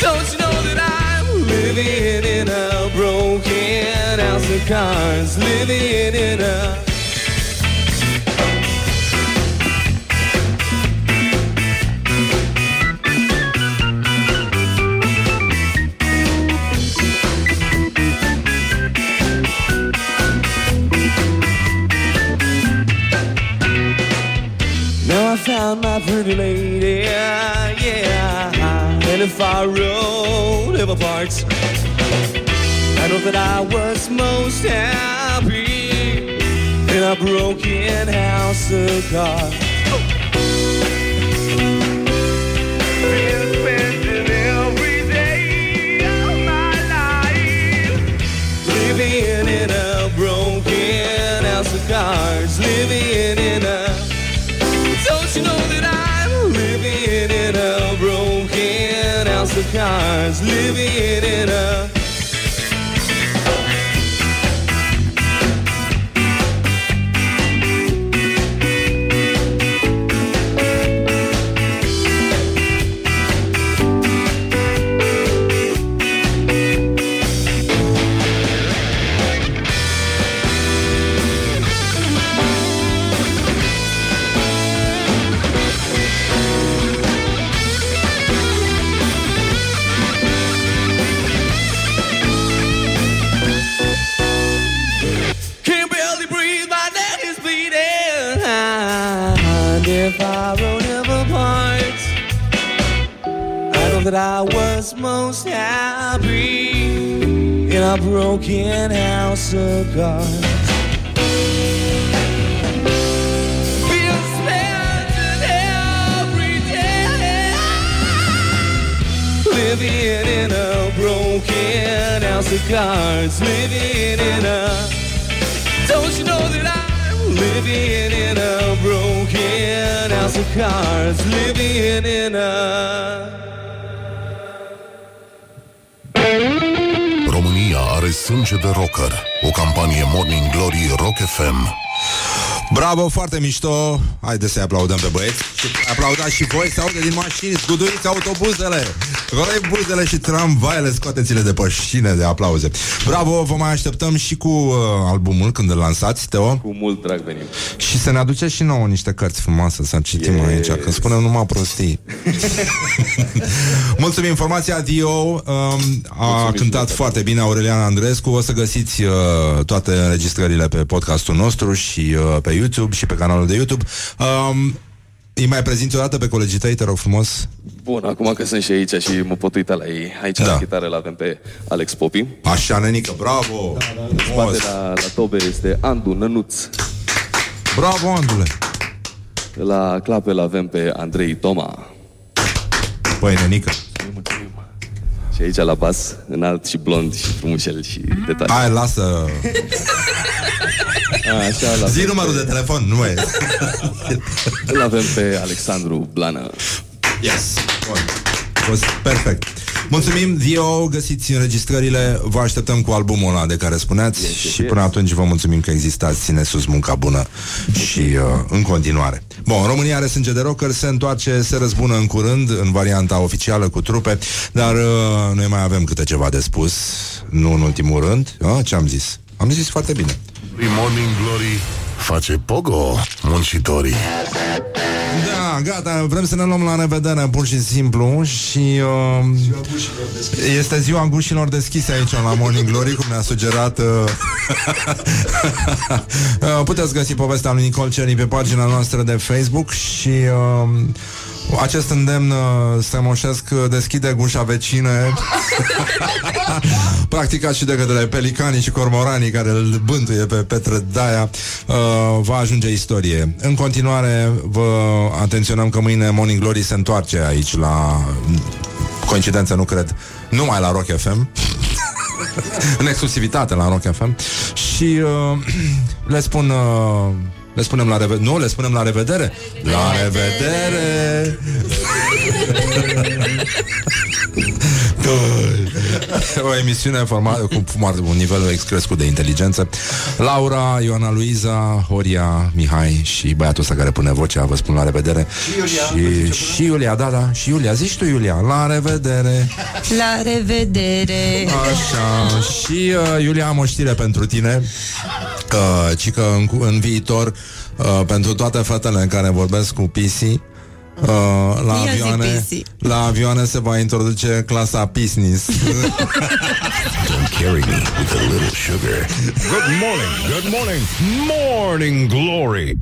Don't you know that I'm living in a broken house of cards, living in a. Found my pretty lady, yeah. And if I road of parts, I know that I was most happy in a broken house of cards. House of cards, living in a. broken house of cards. Living in a broken house of cards, living in a. Don't you know that I'm living in a broken house of cards, living in a. sânge de rocker. O campanie Morning Glory Rock FM. Bravo, foarte mișto Haideți să-i aplaudăm pe băieți Și aplaudați și voi, se aude din mașini Zguduiți autobuzele Vrei buzele și tramvaiele Scoateți-le de pe șine de aplauze. Bravo, vă mai așteptăm și cu uh, albumul Când îl lansați, Teo. Cu mult drag venim. Și să ne aduceți și nouă niște cărți frumoase Să citim Yes. aici Că spunem numai prostii. Mulțumim, informația Dio um, A cântat foarte bine Aurelian Andrescu. O să găsiți uh, toate înregistrările Pe podcastul nostru și uh, pe YouTube Și pe canalul de YouTube. Um, îi mai prezinți o dată pe colegii tăi, te rog frumos Bun, acum că sunt și aici și mă pot uita la ei. Aici da. la chitară l avem pe Alex Popi. Așa, nenică, bravo În spate la, la tobe este Andu Nănuț. Bravo, Andule La clape l avem pe Andrei Toma. Păi, nenică. Și aici la bas, înalt și blond și frumușel și detalii. Hai, lasă. Așa, la Zi numărul de telefon, nu mai e. Îl avem pe Alexandru Blană. Yes. Bun. Fost perfect. Mulțumim, Dio, găsiți înregistrările, vă așteptăm cu albumul ăla de care spuneați Yes, yes, și yes. până atunci vă mulțumim că existați, ține sus munca bună și uh, în continuare. Bun, România are sânge de rocker, se întoarce, se răzbună în curând, în varianta oficială cu trupe, dar uh, noi mai avem câte ceva de spus, nu în ultimul rând. Uh, ce am zis? Am zis foarte bine. Morning Glory face pogo muncitorii. Da, gata, vrem să ne luăm la revedere pur și simplu și uh, este ziua gușilor deschise aici la Morning Glory, cum ne-a sugerat uh, uh, puteți găsi povestea lui Nicol Ceri pe pagina noastră de Facebook și uh, acest îndemn uh, strămoșesc uh, deschide gușa vecine practicat și de către pelicanii și cormoranii care îl bântuie pe Petre Daia uh, va ajunge istorie. În continuare vă atenționăm că mâine Morning Glory se întoarce aici la coincidență, nu cred, numai la Rock FM în exclusivitate la Rock FM și uh, le spun uh, le spunem la revedere. Nu, le spunem la revedere. La revedere O emisiune formată cu foarte- un nivel excrescut de inteligență. Laura, Ioana Luiza, Horia, Mihai și băiatul ăsta care pune vocea Vă spun la revedere. Și, și Iulia, da, da, și Iulia Zici tu, Iulia, la revedere. La revedere! Așa, și uh, Iulia am o știre pentru tine. Uh, Ci că în, cu- în viitor uh, Pentru toate fetele care vorbesc cu PC uh, la, Ia zi avioane, PC. la avioane se va introduce clasa business Don't carry me with a little sugar. Good morning, good morning, Morning Glory.